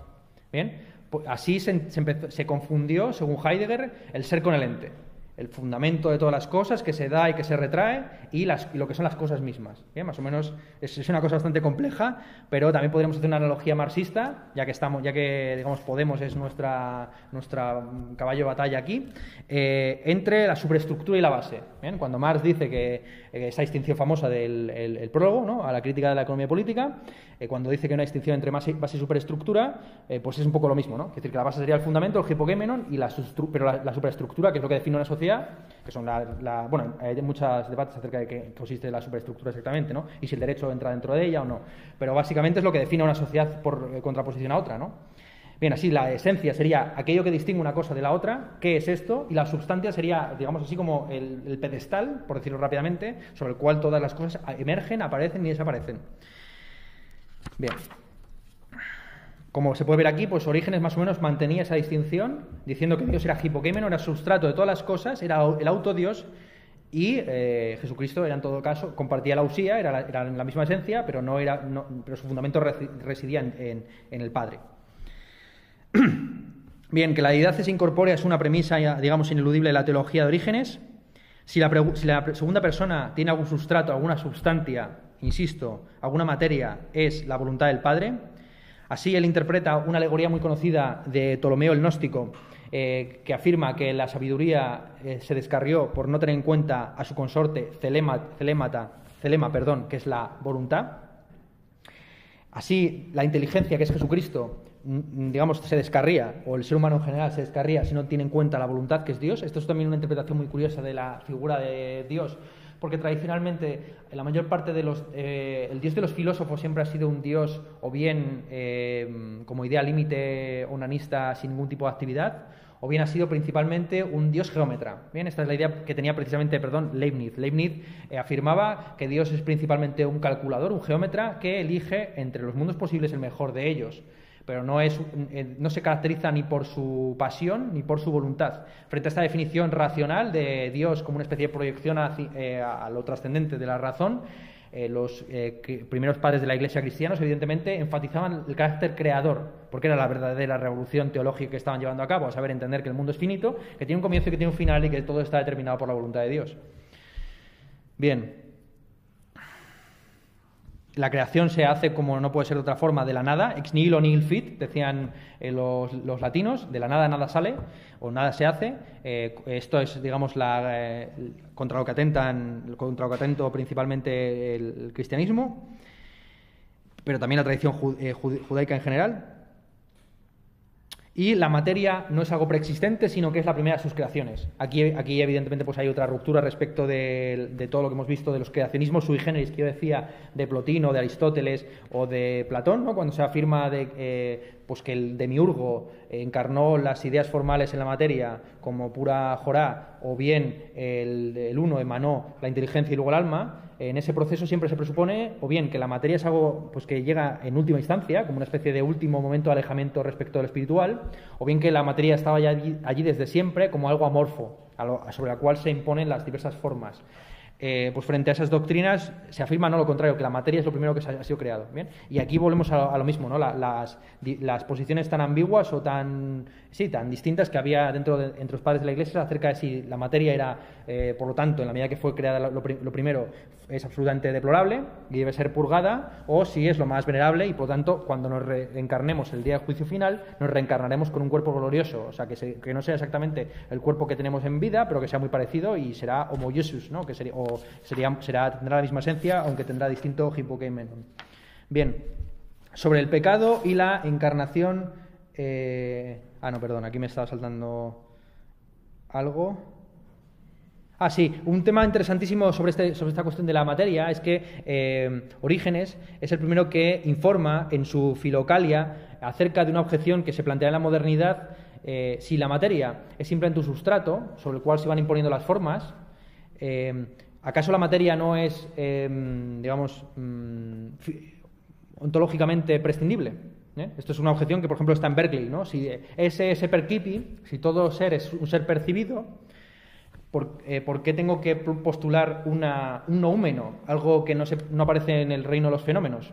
Bien, pues así se, se confundió, según Heidegger, el ser con el ente el fundamento de todas las cosas que se da y que se retrae y, las, lo que son las cosas mismas. Más o menos es, una cosa bastante compleja, pero también podríamos hacer una analogía marxista, ya que estamos, ya que digamos Podemos es nuestra, nuestra caballo de batalla aquí, eh, entre la superestructura y la base. Cuando Marx dice que esa distinción famosa del prólogo, ¿no? a la crítica de la economía política, eh, cuando dice que hay una distinción entre base, y superestructura, eh, pues es un poco lo mismo, ¿no? Es decir, que la base sería el fundamento, el hipogémenon, y la, pero la, superestructura, que es lo que define una sociedad, que son la, bueno, hay muchos debates acerca de qué consiste la superestructura exactamente, ¿no? Y si el derecho entra dentro de ella o no. Pero básicamente es lo que define una sociedad por eh, contraposición a otra, ¿no? Bien, así la esencia sería aquello que distingue una cosa de la otra, qué es esto, y la sustancia sería, digamos así, como el pedestal, por decirlo rápidamente, sobre el cual todas las cosas emergen, aparecen y desaparecen. Bien. Como se puede ver aquí, pues Orígenes más o menos mantenía esa distinción, diciendo que Dios era hipokémeno, era sustrato de todas las cosas, era el autodios, y eh, Jesucristo era en todo caso, compartía la usía, era, la, la misma esencia, pero, no era, pero su fundamento residía en, el Padre. Bien, que la deidad es incorpórea es una premisa, digamos, ineludible de la teología de Orígenes. Si la, segunda persona tiene algún sustrato, alguna sustancia insisto, alguna materia es la voluntad del Padre. Así él interpreta una alegoría muy conocida de Ptolomeo el Gnóstico, eh, que afirma que la sabiduría eh, se descarrió por no tener en cuenta a su consorte Celema, perdón, que es la voluntad. Así la inteligencia, que es Jesucristo, digamos, se descarría, o el ser humano en general se descarría si no tiene en cuenta la voluntad, que es Dios. Esto es también una interpretación muy curiosa de la figura de Dios porque tradicionalmente la mayor parte de los... Eh, el dios de los filósofos siempre ha sido un dios o bien eh, como idea límite onanista sin ningún tipo de actividad, o bien ha sido principalmente un dios geómetra. Bien, esta es la idea que tenía precisamente, perdón, Leibniz. Leibniz eh, afirmaba que Dios es principalmente un calculador, un geómetra que elige entre los mundos posibles el mejor de ellos pero no, es, eh, no se caracteriza ni por su pasión ni por su voluntad. Frente a esta definición racional de Dios como una especie de proyección eh, a, lo trascendente de la razón, eh, los primeros padres de la Iglesia cristianos, evidentemente, enfatizaban el carácter creador, porque era la verdadera revolución teológica que estaban llevando a cabo, a saber entender que el mundo es finito, que tiene un comienzo y que tiene un final y que todo está determinado por la voluntad de Dios. Bien, la creación se hace como no puede ser de otra forma, de la nada, ex nihilo nihil fit, decían eh, los, latinos, de la nada nada sale o nada se hace. Eh, esto es, digamos, la, eh, contra lo que atentan, contra lo que atento principalmente el, cristianismo, pero también la tradición judaica en general. Y la materia no es algo preexistente, sino que es la primera de sus creaciones. Aquí, aquí evidentemente, pues hay otra ruptura respecto de, todo lo que hemos visto de los creacionismos sui generis, que yo decía, de Plotino, de Aristóteles o de Platón, ¿no? cuando se afirma de, eh, pues que el demiurgo encarnó las ideas formales en la materia como pura jorá, o bien el, el uno emanó la inteligencia y luego el alma, en ese proceso siempre se presupone o bien que la materia es algo pues, que llega en última instancia, como una especie de último momento de alejamiento respecto al espiritual, o bien que la materia estaba ya allí, desde siempre como algo amorfo, sobre la cual se imponen las diversas formas. Eh, pues frente a esas doctrinas se afirma no lo contrario, que la materia es lo primero que ha, sido creado. ¿bien? Y aquí volvemos a, lo mismo, ¿no? las, posiciones tan ambiguas o tan, sí, tan distintas que había dentro de, entre los padres de la Iglesia acerca de si la materia era, eh, por lo tanto, en la medida que fue creada lo, primero, es absolutamente deplorable y debe ser purgada, o si es lo más venerable y, por lo tanto, cuando nos reencarnemos el día del juicio final, nos reencarnaremos con un cuerpo glorioso, o sea, que, no sea exactamente el cuerpo que tenemos en vida, pero que sea muy parecido y será homo Jesus, ¿no? que sería, o sería, será, tendrá la misma esencia, aunque tendrá distinto hipokemen. Bien, sobre el pecado y la encarnación. Eh, ah, no, perdón, aquí me estaba saltando algo. Ah, sí, un tema interesantísimo sobre, este, sobre esta cuestión de la materia es que eh, Orígenes es el primero que informa en su Filocalia acerca de una objeción que se plantea en la modernidad eh, si la materia es simplemente un sustrato sobre el cual se van imponiendo las formas, ¿acaso la materia no es, digamos, mm, ontológicamente prescindible? ¿Eh? Esto es una objeción que, por ejemplo, está en Berkeley. ¿no? Si ese, ese percipi, si todo ser es un ser percibido, ¿por, eh, qué tengo que postular una, un noúmeno, algo que no, aparece en el reino de los fenómenos?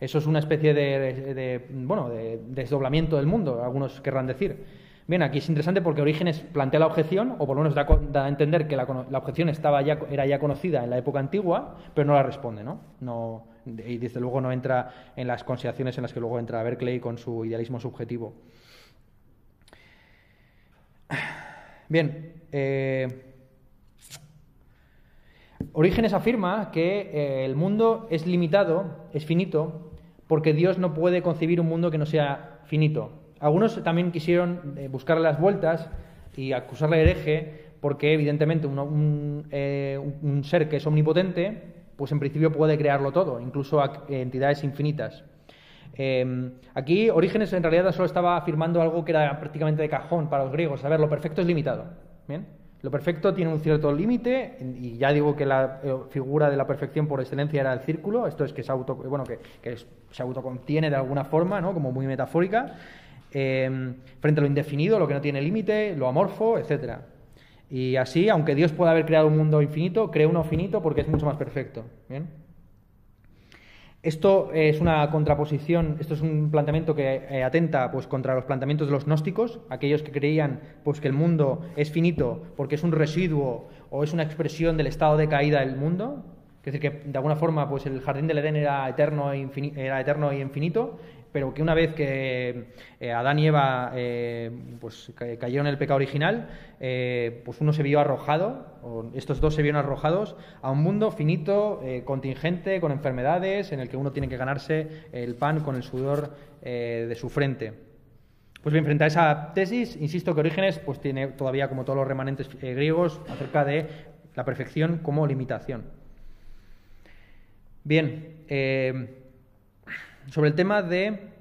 Eso es una especie de, bueno, de desdoblamiento del mundo, algunos querrán decir. Bien, aquí es interesante porque Orígenes plantea la objeción, o por lo menos da, a entender que la, objeción estaba ya, era ya conocida en la época antigua, pero no la responde, no y desde luego no entra en las consideraciones en las que luego entra Berkeley con su idealismo subjetivo. Bien, eh, Orígenes afirma que eh, el mundo es limitado, es finito, porque Dios no puede concebir un mundo que no sea finito. Algunos también quisieron eh, buscarle las vueltas y acusarle de hereje porque evidentemente eh, un, ser que es omnipotente, pues en principio puede crearlo todo, incluso entidades infinitas. Em, aquí Orígenes en realidad solo estaba afirmando algo que era prácticamente de cajón para los griegos. A ver, lo perfecto es limitado. ¿bien? Lo perfecto tiene un cierto límite, y ya digo que la eh, figura de la perfección por excelencia era el círculo, esto es que se auto, bueno, que, autocontiene de alguna forma, ¿no? como muy metafórica. Em, frente a lo indefinido, lo que no tiene límite, lo amorfo, etc. Y así, aunque Dios pueda haber creado un mundo infinito, crea uno finito porque es mucho más perfecto. ¿bien? Esto es una contraposición, esto es un planteamiento que eh, atenta pues, contra los planteamientos de los gnósticos, aquellos que creían pues, que el mundo es finito porque es un residuo o es una expresión del estado de caída del mundo, es decir, que de alguna forma pues, el jardín del Edén era eterno, e era eterno y infinito, pero que una vez que eh, Adán y Eva eh, pues, cayeron en el pecado original, eh, pues uno se vio arrojado, estos dos se vieron arrojados a un mundo finito, contingente, con enfermedades, en el que uno tiene que ganarse el pan con el sudor de su frente. Pues bien, frente a esa tesis, insisto que Orígenes pues, tiene todavía, como todos los remanentes griegos, acerca de la perfección como limitación. Bien, sobre el tema de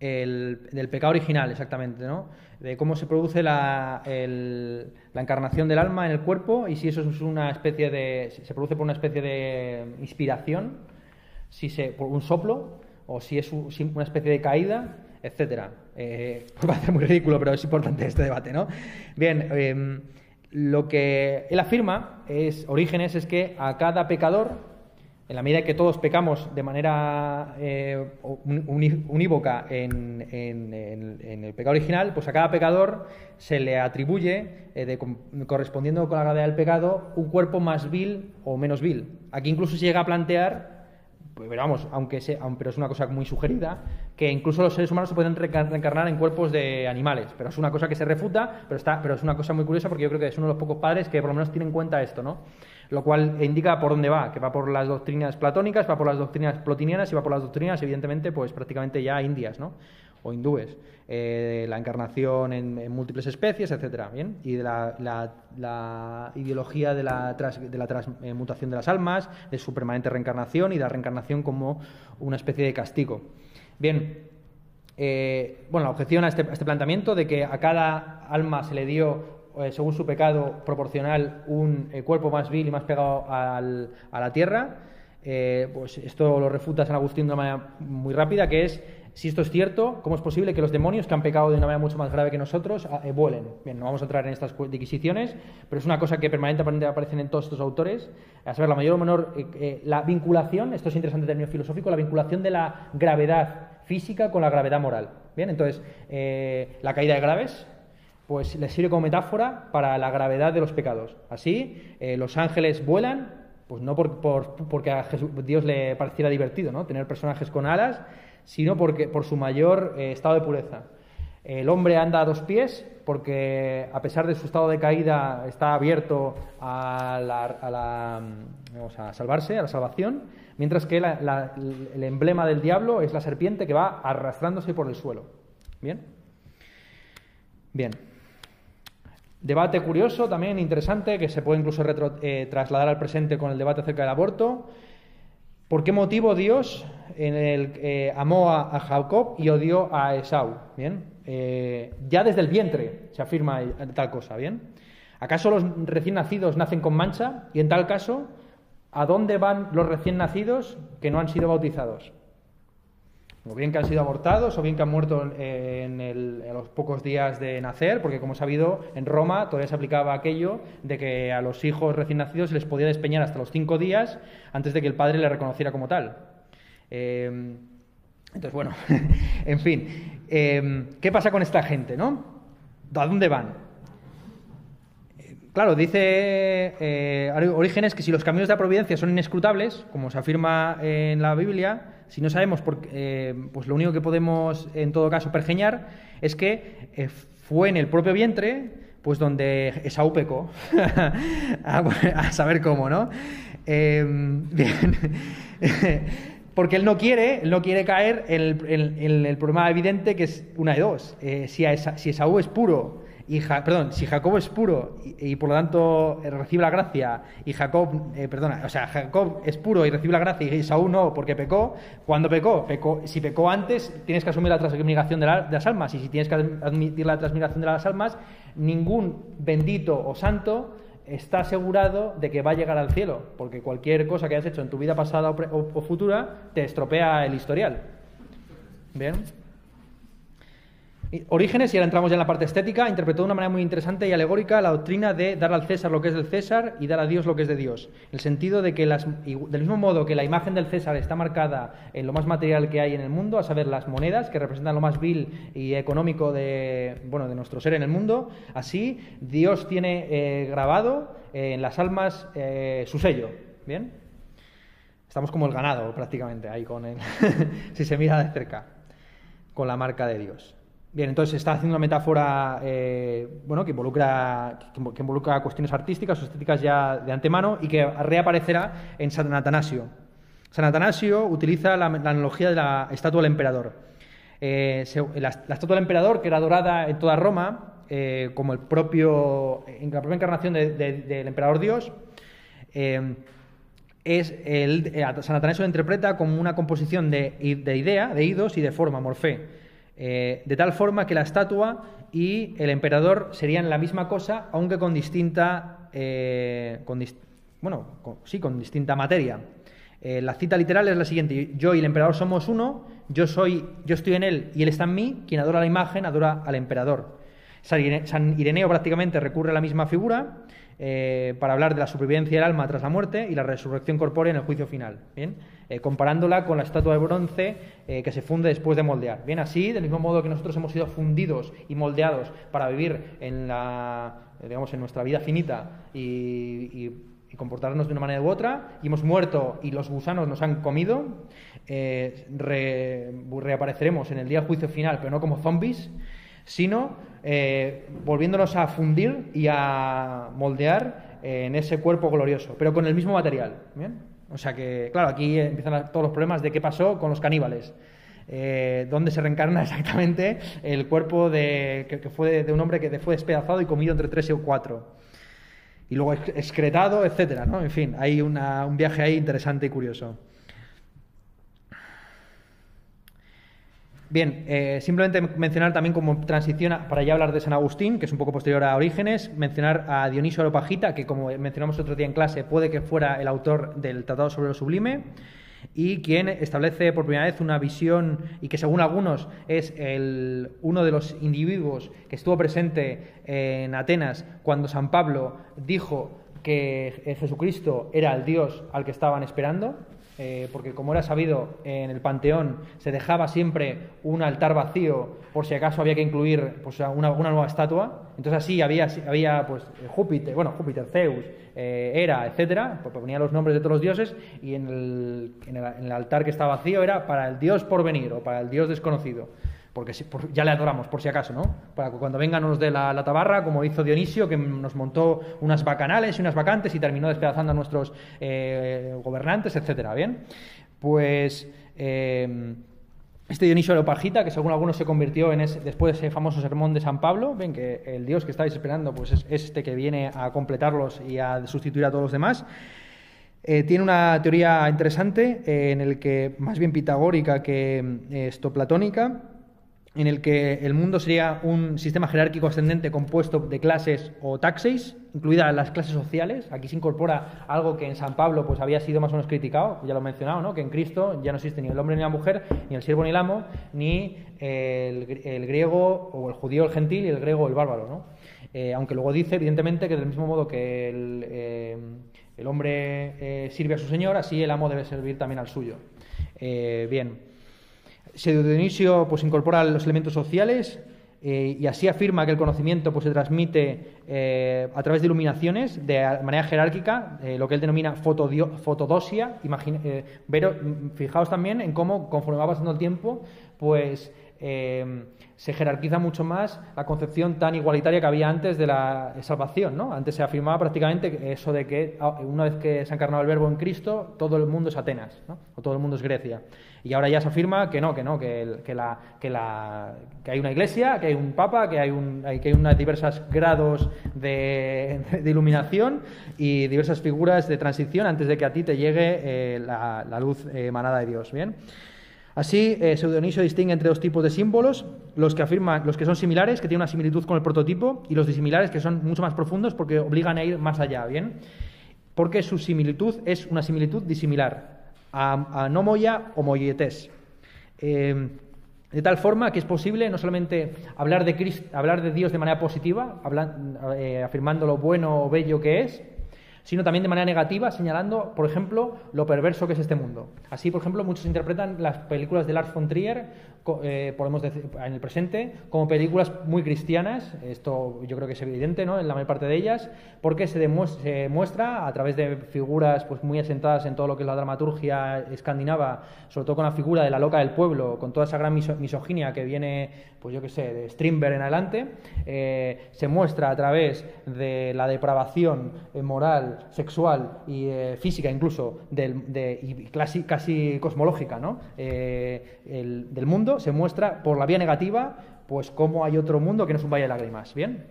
del pecado original, exactamente, ¿no? De cómo se produce la, la, encarnación del alma en el cuerpo y si eso es una especie de. se produce por una especie de inspiración, si se, por un soplo, o si es una especie de caída, etcétera. Va a ser muy ridículo, pero es importante este debate, ¿no? Bien, em, lo que él afirma es, Orígenes, es que a cada pecador en la medida que todos pecamos de manera eh, unívoca en, el pecado original, pues a cada pecador se le atribuye, eh, correspondiendo con la gravedad del pecado, un cuerpo más vil o menos vil. Aquí incluso se llega a plantear, pues, pero vamos, aunque sea, pero es una cosa muy sugerida, que incluso los seres humanos se pueden reencarnar en cuerpos de animales. Pero es una cosa que se refuta, pero, está, pero es una cosa muy curiosa porque yo creo que es uno de los pocos padres que por lo menos tienen en cuenta esto, ¿no? Lo cual indica por dónde va, que va por las doctrinas platónicas, va por las doctrinas plotinianas y va por las doctrinas, evidentemente, pues prácticamente ya indias, ¿no? o hindúes, eh, la encarnación en, múltiples especies, etcétera, ¿bien? Y de la, ideología de la, de la transmutación de las almas, de su permanente reencarnación y de la reencarnación como una especie de castigo. Bien, eh, bueno, la objeción a este, a este planteamiento de que a cada alma se le dio eh, según su pecado proporcional, un eh, cuerpo más vil y más pegado a la tierra. Eh, pues esto lo refuta San Agustín de una manera muy rápida, que es, si esto es cierto, ¿cómo es posible que los demonios que han pecado de una manera mucho más grave que nosotros vuelen? Bien, no vamos a entrar en estas disquisiciones, pero es una cosa que permanentemente aparece en todos estos autores, a saber, la mayor o menor, la vinculación, esto es interesante en términos filosóficos, la vinculación de la gravedad física con la gravedad moral. Bien, entonces, la caída de graves, pues les sirve como metáfora para la gravedad de los pecados. Así, eh, los ángeles vuelan, pues no por, porque a Dios le pareciera divertido ¿no? tener personajes con alas, sino porque, por su mayor eh, estado de pureza. El hombre anda a dos pies porque, a pesar de su estado de caída, está abierto a, la, a salvarse, a la salvación, mientras que el emblema del diablo es la serpiente que va arrastrándose por el suelo. ¿Bien? Bien. Debate curioso, también interesante, que se puede incluso eh, trasladar al presente con el debate acerca del aborto. ¿Por qué motivo Dios en el, eh, amó a, Jacob y odió a Esau? Bien, eh, ya desde el vientre se afirma tal cosa. Bien, ¿acaso los recién nacidos nacen con mancha? Y en tal caso, ¿a dónde van los recién nacidos que no han sido bautizados? O bien que han sido abortados o bien que han muerto en, los pocos días de nacer, porque como sabido, en Roma todavía se aplicaba aquello de que a los hijos recién nacidos se les podía despeñar hasta los cinco días antes de que el padre le reconociera como tal. Eh, entonces, bueno, en fin, eh, ¿qué pasa con esta gente, no? ¿A dónde van? Eh, claro, dice Orígenes que si los caminos de la providencia son inescrutables, como se afirma en la Biblia, si no sabemos, por, eh, pues lo único que podemos en todo caso pergeñar es que eh, fue en el propio vientre, pues donde Esaú pecó, a, saber cómo, ¿no? Bien. Porque él no quiere, él no quiere caer en el, problema evidente que es una de dos. Eh, si, si Esaú es puro y perdón, si Jacob es puro y, por lo tanto eh, recibe la gracia y Jacob, eh, perdona, o sea, Jacob es puro y recibe la gracia y Saúl no porque pecó, cuando pecó, si pecó antes tienes que asumir la transmigración de, las almas y si tienes que admitir la transmigración de las almas, ningún bendito o santo está asegurado de que va a llegar al cielo, porque cualquier cosa que hayas hecho en tu vida pasada o futura te estropea el historial. ¿Bien? Orígenes, y ahora entramos ya en la parte estética, interpretó de una manera muy interesante y alegórica la doctrina de dar al César lo que es del César y dar a Dios lo que es de Dios. El sentido de que, las, del mismo modo que la imagen del César está marcada en lo más material que hay en el mundo, a saber, las monedas, que representan lo más vil y económico de, bueno, de nuestro ser en el mundo, así Dios tiene eh, grabado en las almas eh, su sello. ¿Bien? Estamos como el ganado prácticamente ahí con él, si se mira de cerca, con la marca de Dios. Bien, entonces está haciendo una metáfora eh, bueno, que, involucra, que involucra cuestiones artísticas o estéticas ya de antemano y que reaparecerá en San Atanasio. San Atanasio utiliza la, analogía de la estatua del emperador. Eh, la, estatua del emperador, que era adorada en toda Roma, como el propio, en la propia encarnación del emperador Dios, es el, San Atanasio lo interpreta como una composición de, idea, de idos y de forma, morfé, de tal forma que la estatua y el emperador serían la misma cosa, aunque con distinta, con, bueno, sí, con distinta materia. Eh, la cita literal es la siguiente: Yo y el emperador somos uno. Yo soy, yo estoy en él y él está en mí. Quien adora la imagen adora al emperador. San Ireneo prácticamente recurre a la misma figura eh, para hablar de la supervivencia del alma tras la muerte y la resurrección corpórea en el juicio final. Bien, eh, comparándola con la estatua de bronce que se funde después de moldear. Bien, así, del mismo modo que nosotros hemos sido fundidos y moldeados para vivir en la, digamos, en nuestra vida finita y comportarnos de una manera u otra, y hemos muerto y los gusanos nos han comido, eh, reapareceremos en el día juicio final, pero no como zombies, sino eh, volviéndonos a fundir y a moldear en ese cuerpo glorioso, pero con el mismo material. ¿bien? O sea que, claro, aquí empiezan todos los problemas de qué pasó con los caníbales. Eh, donde se reencarna exactamente el cuerpo de, que, fue de un hombre que fue despedazado y comido entre tres y cuatro y luego excretado, etcétera, ¿no? En fin, hay un viaje ahí interesante y curioso. Bien, eh, simplemente mencionar también como transición para ya hablar de San Agustín, que es un poco posterior a Orígenes, mencionar a Dionisio Aropagita, que como mencionamos otro día en clase, puede que fuera el autor del Tratado sobre lo Sublime y quien establece por primera vez una visión y que según algunos es el, uno de los individuos que estuvo presente en Atenas cuando San Pablo dijo que Jesucristo era el Dios al que estaban esperando. Eh, porque como era sabido en el Panteón se dejaba siempre un altar vacío por si acaso había que incluir pues, una, nueva estatua. Entonces así había, había pues, Júpiter, bueno, Júpiter, Zeus, eh, Hera, etcétera, pues ponía los nombres de todos los dioses y en el, en el altar que estaba vacío era para el dios por venir o para el dios desconocido porque ya le adoramos, por si acaso, ¿no? Para que cuando vengan nos dé la, tabarra, como hizo Dionisio, que nos montó unas bacanales y unas vacantes y terminó despedazando a nuestros eh, gobernantes, etcétera, ¿bien? Pues eh, este Dionisio Leopagita, que según algunos se convirtió en ese, después de ese famoso sermón de San Pablo, ven que el Dios que estáis esperando pues es este que viene a completarlos y a sustituir a todos los demás. Eh, tiene una teoría interesante en el que, más bien pitagórica que esto platónica, en el que el mundo sería un sistema jerárquico ascendente compuesto de clases o taxis, incluidas las clases sociales. Aquí se incorpora algo que en San Pablo pues, había sido más o menos criticado, ya lo he mencionado, ¿no? que en Cristo ya no existe ni el hombre ni la mujer, ni el siervo ni el amo, ni el, griego o el judío el gentil y el griego el bárbaro. ¿no? Eh, aunque luego dice, evidentemente, que del mismo modo que el, eh, hombre eh, sirve a su señor, así el amo debe servir también al suyo. bien. Pseudo pues, incorpora los elementos sociales eh, y así afirma que el conocimiento pues, se transmite eh, a través de iluminaciones de manera jerárquica, eh, lo que él denomina fotodosia. pero fijaos también en cómo, conforme va pasando el tiempo, pues se jerarquiza mucho más la concepción tan igualitaria que había antes de la salvación. ¿no? Antes se afirmaba prácticamente eso de que ah, una vez que se ha encarnado el verbo en Cristo, todo el mundo es Atenas, o todo el mundo es Grecia. Y ahora ya se afirma que no, que no, que, que, la, que, la, que hay una iglesia, que hay un papa, que hay, un, que hay unos diversos grados de, iluminación y diversas figuras de transición antes de que a ti te llegue eh, la, luz emanada de Dios. Bien. Así, eh, distingue entre dos tipos de símbolos, los que afirman, los que son similares, que tienen una similitud con el prototipo, y los disimilares, que son mucho más profundos porque obligan a ir más allá, ¿bien? Porque su similitud es una similitud disimilar a, no moya o moyetes. Eh, de tal forma que es posible no solamente hablar de, hablar de Dios de manera positiva, eh, afirmando lo bueno o bello que es, sino también de manera negativa, señalando, por ejemplo, lo perverso que es este mundo. Así, por ejemplo, muchos interpretan las películas de Lars von Trier, eh, podemos decir, en el presente, como películas muy cristianas. Esto yo creo que es evidente ¿no? en la mayor parte de ellas, porque se, demuestra, a través de figuras pues, muy asentadas en todo lo que es la dramaturgia escandinava, sobre todo con la figura de la loca del pueblo, con toda esa gran misoginia que viene, pues yo qué sé, de Strindberg en adelante, eh, se muestra a través de la depravación eh, sexual y eh, física incluso de, y casi, casi cosmológica ¿no? Eh, del mundo se muestra por la vía negativa pues cómo hay otro mundo que no es un valle de lágrimas. ¿Bien?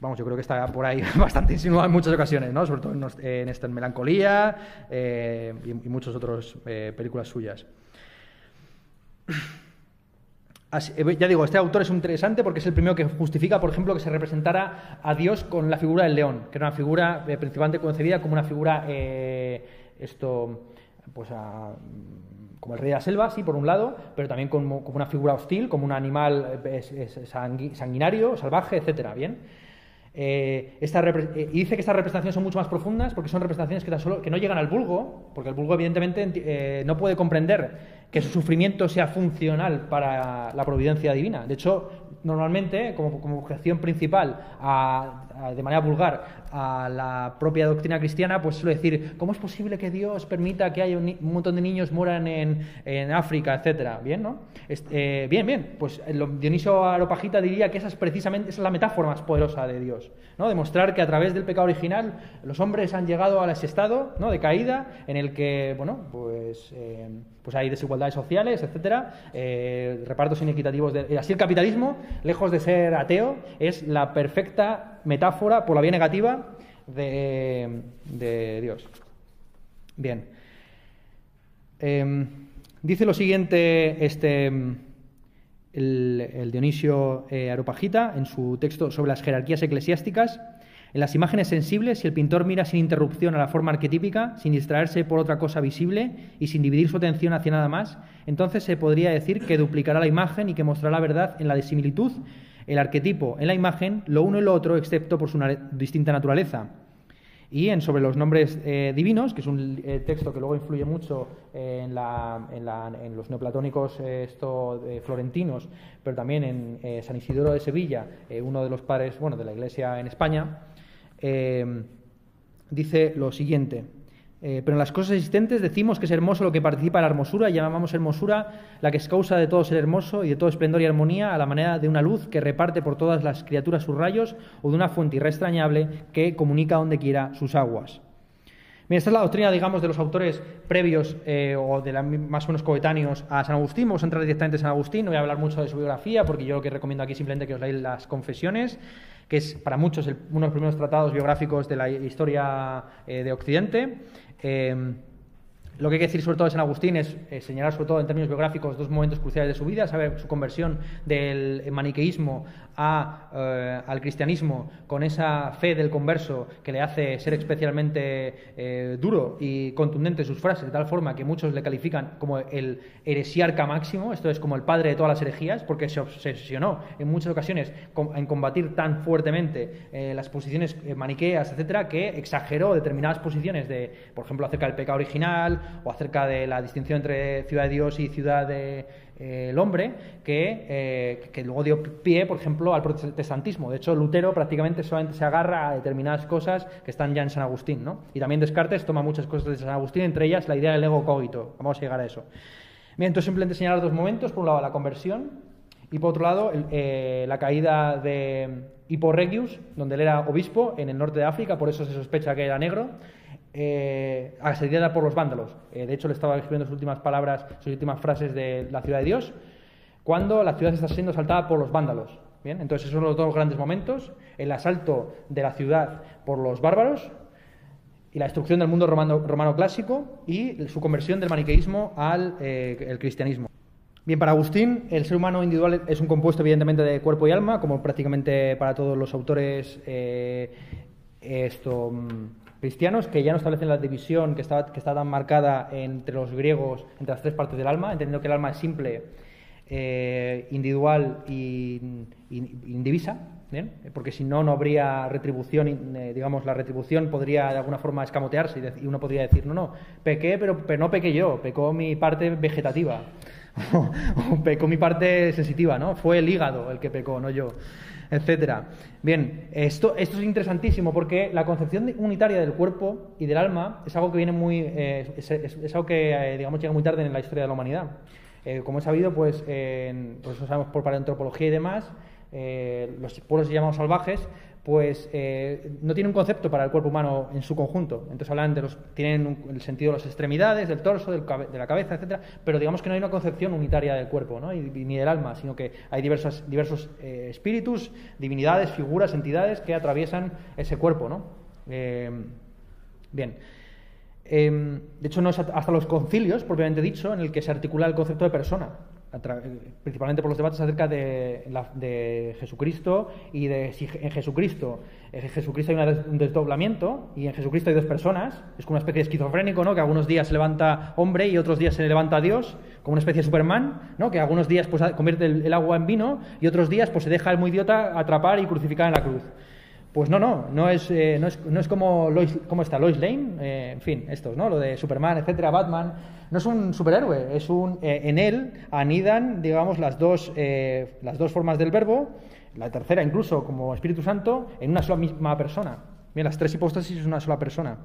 Vamos, yo creo que está por ahí bastante insinuado en muchas ocasiones, ¿no? Sobre todo en, esta Melancolía eh, y, y muchas otras eh, películas suyas. Eh, ya digo, este autor es interesante porque es el primero que justifica, por ejemplo, que se representara a Dios con la figura del león, que era una figura eh, principalmente concebida como una figura, eh, esto, pues como el rey de la selva, sí, por un lado, pero también como, una figura hostil, como un animal sanguinario, salvaje, etcétera, ¿bien? y dice que estas representaciones son mucho más profundas porque son representaciones que, solo, que no llegan al vulgo, porque el vulgo evidentemente no puede comprender que su sufrimiento sea funcional para la providencia divina. De hecho, normalmente, como, objeción principal, de manera vulgar, a la propia doctrina cristiana, pues suele decir, ¿cómo es posible que Dios permita que haya un, montón de niños mueran en, África, etcétera? Bien, ¿no? Eh, bien, bien. Pues Dionisio Aropagita diría que esa es precisamente esa es la metáfora más poderosa de Dios, ¿no? Demostrar que a través del pecado original los hombres han llegado a ese estado, ¿no? De caída, en el que, bueno, pues... Eh, pues hay desigualdades sociales, etcétera, eh, repartos inequitativos. De, así el capitalismo, lejos de ser ateo, es la perfecta metáfora, por la vía negativa, de, Dios. Bien. Em, dice lo siguiente este, el, Dionisio eh, en su texto sobre las jerarquías eclesiásticas. En las imágenes sensibles, si el pintor mira sin interrupción a la forma arquetípica, sin distraerse por otra cosa visible y sin dividir su atención hacia nada más, entonces se podría decir que duplicará la imagen y que mostrará la verdad en la disimilitud, el arquetipo en la imagen, lo uno y lo otro, excepto por su distinta naturaleza. Y en sobre los nombres eh, divinos, que es un eh, texto que luego influye mucho en, los neoplatónicos eh, esto, florentinos, pero también en San Isidoro de Sevilla, uno de los padres bueno, de la Iglesia en España, dice lo siguiente. Eh, pero en las cosas existentes decimos que es hermoso lo que participa en la hermosura y llamamos hermosura la que es causa de todo ser hermoso y de todo esplendor y armonía a la manera de una luz que reparte por todas las criaturas sus rayos o de una fuente irrestrañable que comunica donde quiera sus aguas. Esta es la doctrina, digamos, de los autores previos eh, o de la, más o menos coetáneos a San Agustín. Vamos a entrar directamente en San Agustín, no voy a hablar mucho de su biografía porque yo lo que recomiendo aquí simplemente que os leáis las confesiones que es para muchos uno de los primeros tratados biográficos de la historia eh, de Occidente. Eh, lo que hay que decir sobre todo de San Agustín es señalar sobre todo en términos biográficos dos momentos cruciales de su vida, saber su conversión del maniqueísmo eh, al cristianismo con esa fe del converso que le hace ser especialmente eh, duro y contundente en sus frases, de tal forma que muchos le califican como el heresiarca máximo, esto es como el padre de todas las herejías, porque se obsesionó en muchas ocasiones en combatir tan fuertemente eh, las posiciones maniqueas, etcétera, que exageró determinadas posiciones de, por ejemplo, acerca del pecado original o acerca de la distinción entre ciudad de Dios y ciudad de eh, el hombre eh, que, luego dio pie, por ejemplo, al protestantismo. De hecho, Lutero prácticamente solamente se agarra a determinadas cosas que están ya en San Agustín. ¿no? Y también Descartes toma muchas cosas de San Agustín, entre ellas la idea del ego cogito. Vamos a llegar a eso. Bien, entonces simplemente señalar dos momentos. Por un lado, la conversión y por otro lado, eh, la caída de Hippo Regius, donde él era obispo en el norte de África, por eso se sospecha que era negro eh, asediada por los vándalos. Eh, de hecho, le estaba escribiendo sus últimas palabras, sus últimas frases de la ciudad de Dios, cuando la ciudad está siendo asaltada por los vándalos. Bien, entonces esos son los dos grandes momentos, el asalto de la ciudad por los bárbaros y la destrucción del mundo romano, clásico y su conversión del maniqueísmo al eh, cristianismo. Bien, para Agustín, el ser humano individual es un compuesto evidentemente de cuerpo y alma, como prácticamente para todos los autores esto, mm, cristianos que ya no establecen la división que está, que está tan marcada entre los griegos, entre las tres partes del alma, entendiendo que el alma es simple, eh, individual y, indivisa, porque si no, no habría retribución, eh, digamos, la retribución podría de alguna forma escamotearse y, uno podría decir, no, no, pequé, pero, pero no pequé yo, pecó mi parte vegetativa, o pecó mi parte sensitiva, ¿no? Fue el hígado el que pecó, no yo etcétera. Bien, esto, esto es interesantísimo porque la concepción unitaria del cuerpo y del alma es algo que viene muy, eh, es, algo que eh, digamos llega muy tarde en la historia de la humanidad. Eh, como he sabido, pues, por eso sabemos por paleoantropología y demás, los pueblos llamados salvajes, pues eh, no tienen un concepto para el cuerpo humano en su conjunto. Entonces hablan de los, tienen el sentido de las extremidades, del torso, de la cabeza, etcétera, pero digamos que no hay una concepción unitaria del cuerpo, ¿no? ni del alma, sino que hay diversos, diversos eh, espíritus, divinidades, figuras, entidades que atraviesan ese cuerpo, ¿no? bien. Em, de hecho, no es hasta los concilios, propiamente dicho, en el que se articula el concepto de persona principalmente por los debates acerca de, Jesucristo y de si en Jesucristo, Jesucristo hay un desdoblamiento y en Jesucristo hay dos personas, es como una especie de esquizofrénico, ¿no? que algunos días se levanta hombre y otros días se levanta Dios, como una especie de Superman, ¿no? que algunos días pues, convierte el, agua en vino y otros días pues, se deja el muy idiota atrapar y crucificar en la cruz. Pues no, no, no es, eh, no es, no es como Lois, ¿cómo está? Lois Lane, eh, en fin, estos, ¿no? Lo de Superman, etcétera, Batman. No es un superhéroe, es un, eh, en él anidan, digamos, las dos, las dos formas del verbo, la tercera incluso como Espíritu Santo, en una sola misma persona. Bien, las tres hipóstasis es una sola persona.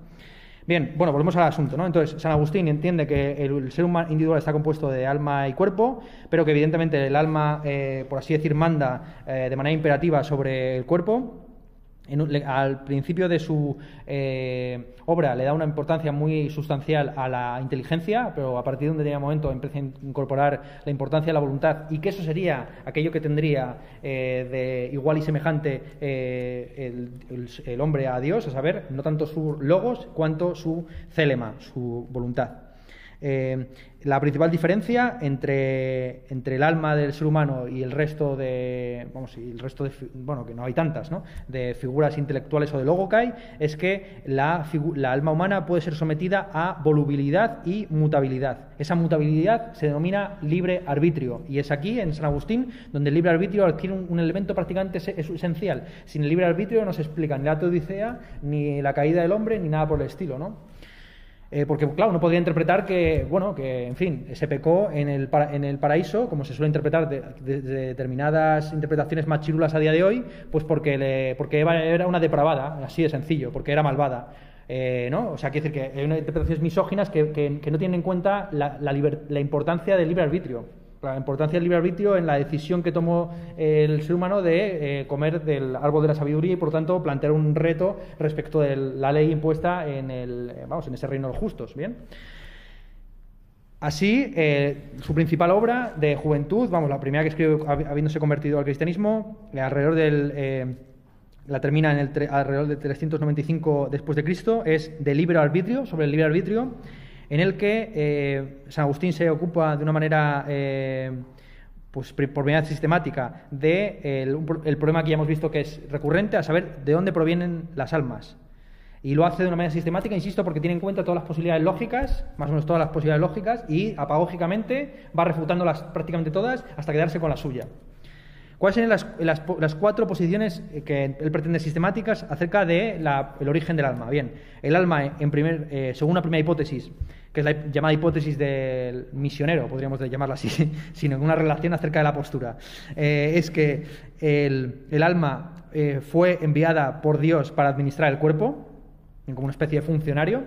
Bien, bueno, volvemos al asunto, ¿no? Entonces, San Agustín entiende que el, ser humano individual está compuesto de alma y cuerpo, pero que evidentemente el alma, por así decir, manda de manera imperativa sobre el cuerpo, al principio de su eh, obra le da una importancia muy sustancial a la inteligencia, pero a partir de un determinado momento empieza a incorporar la importancia de la voluntad y que eso sería aquello que tendría eh, de igual y semejante eh, el, hombre a Dios, a saber, no tanto su logos cuanto su célema, su voluntad. Eh, la principal diferencia entre, entre, el alma del ser humano y el resto de, vamos, y el resto de, bueno, que no hay tantas, ¿no? de figuras intelectuales o de logokai, es que la, la, alma humana puede ser sometida a volubilidad y mutabilidad. Esa mutabilidad se denomina libre arbitrio y es aquí, en San Agustín, donde el libre arbitrio adquiere un, elemento prácticamente esencial. Sin el libre arbitrio no se explica ni la teodicea, ni la caída del hombre, ni nada por el estilo, ¿no? Eh, porque, claro, uno podría interpretar que, bueno, que, en fin, se pecó en el, en el paraíso, como se suele interpretar de, determinadas interpretaciones más chirulas a día de hoy, pues porque, le, porque era una depravada, así de sencillo, porque era malvada. Eh, ¿no? O sea, quiere decir que hay interpretaciones misóginas que, que, no tienen en cuenta la, la importancia del libre arbitrio la importancia del libre arbitrio en la decisión que tomó el ser humano de eh, comer del árbol de la sabiduría y, por tanto, plantear un reto respecto de la ley impuesta en, el, eh, vamos, en ese reino de los justos. ¿bien? Así, eh, su principal obra de juventud, vamos, la primera que escribió habiéndose convertido al cristianismo, alrededor del... la termina en el alrededor de 395 después de Cristo, es de libre arbitrio, sobre el libre arbitrio, en el que eh, San Agustín se ocupa de una manera, eh, pues por manera sistemática, de problema que ya hemos visto que es recurrente, a saber de dónde provienen las almas. Y lo hace de una manera sistemática, insisto, porque tiene en cuenta todas las posibilidades lógicas, más o menos todas las posibilidades lógicas, y apagógicamente va refutándolas prácticamente todas hasta quedarse con la suya. ¿Cuáles son las, cuatro posiciones que él pretende sistemáticas acerca del origen del alma? Bien, el alma, eh, según una primera hipótesis, que es la llamada hipótesis del misionero, podríamos llamarla así, sin ninguna relación acerca de la postura, eh, es que el, alma eh, fue enviada por Dios para administrar el cuerpo, como una especie de funcionario.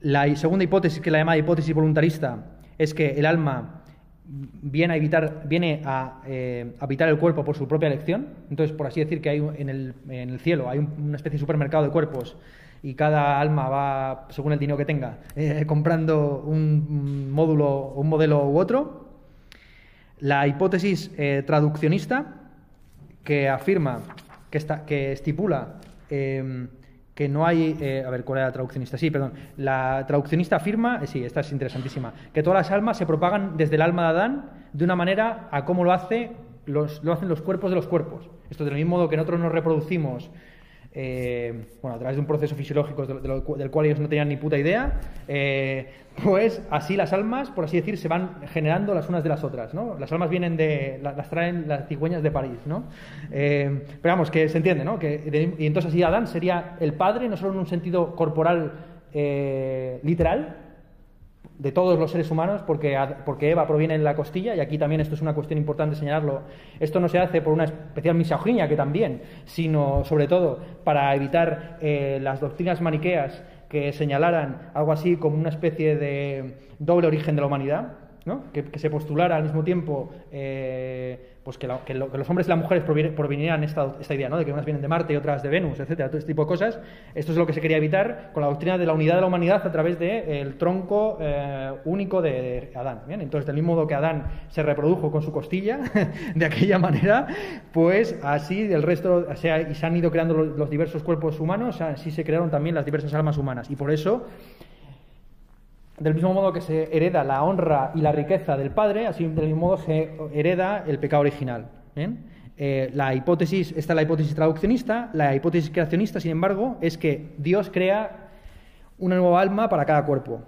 La segunda hipótesis, que la llamada hipótesis voluntarista, es que el alma viene a evitar, viene a eh, habitar el cuerpo por su propia elección. Entonces, por así decir, que hay en el, en el cielo hay una especie de supermercado de cuerpos y cada alma va, según el dinero que tenga, eh, comprando un módulo, un modelo u otro. La hipótesis eh, traduccionista, que afirma, que, está, que estipula em, que no hay. Eh, a ver, ¿cuál era la traduccionista? Sí, perdón. La traduccionista afirma, sí, esta es interesantísima, que todas las almas se propagan desde el alma de Adán de una manera a cómo lo, hace los, lo hacen los cuerpos de los cuerpos. Esto del mismo modo que nosotros nos reproducimos eh, bueno, a través de un proceso fisiológico del cual ellos no tenían ni puta idea, eh, pues así las almas, por así decir, se van generando las unas de las otras, ¿no? Las almas vienen de, las traen las cigüeñas de París, ¿no? Eh, pero vamos, que se entiende, ¿no? Que, y entonces así Adán sería el padre, no solo en un sentido corporal literal, de todos los seres humanos, porque, porque Eva proviene en la costilla, y aquí también esto es una cuestión importante señalarlo, esto no se hace por una especial misoginia, que también, sino sobre todo para evitar eh, las doctrinas maniqueas que señalaran algo así como una especie de doble origen de la humanidad, que, se postulara al mismo tiempo eh, pues que, los hombres y las mujeres provinieran esta, esta idea, ¿no? de que unas vienen de Marte y otras de Venus, etcétera, todo este tipo de cosas. Esto es lo que se quería evitar con la doctrina de la unidad de la humanidad a través del tronco eh, único de, Adán. Entonces, del mismo modo que Adán se reprodujo con su costilla, de aquella manera, pues así el resto, o y se han ido creando los, diversos cuerpos humanos, así se crearon también las diversas almas humanas. Y por eso del mismo modo que se hereda la honra y la riqueza del padre, así del mismo modo se hereda el pecado original. Eh, la hipótesis, esta es la hipótesis traduccionista, la hipótesis creacionista, sin embargo, es que Dios crea una nueva alma para cada cuerpo.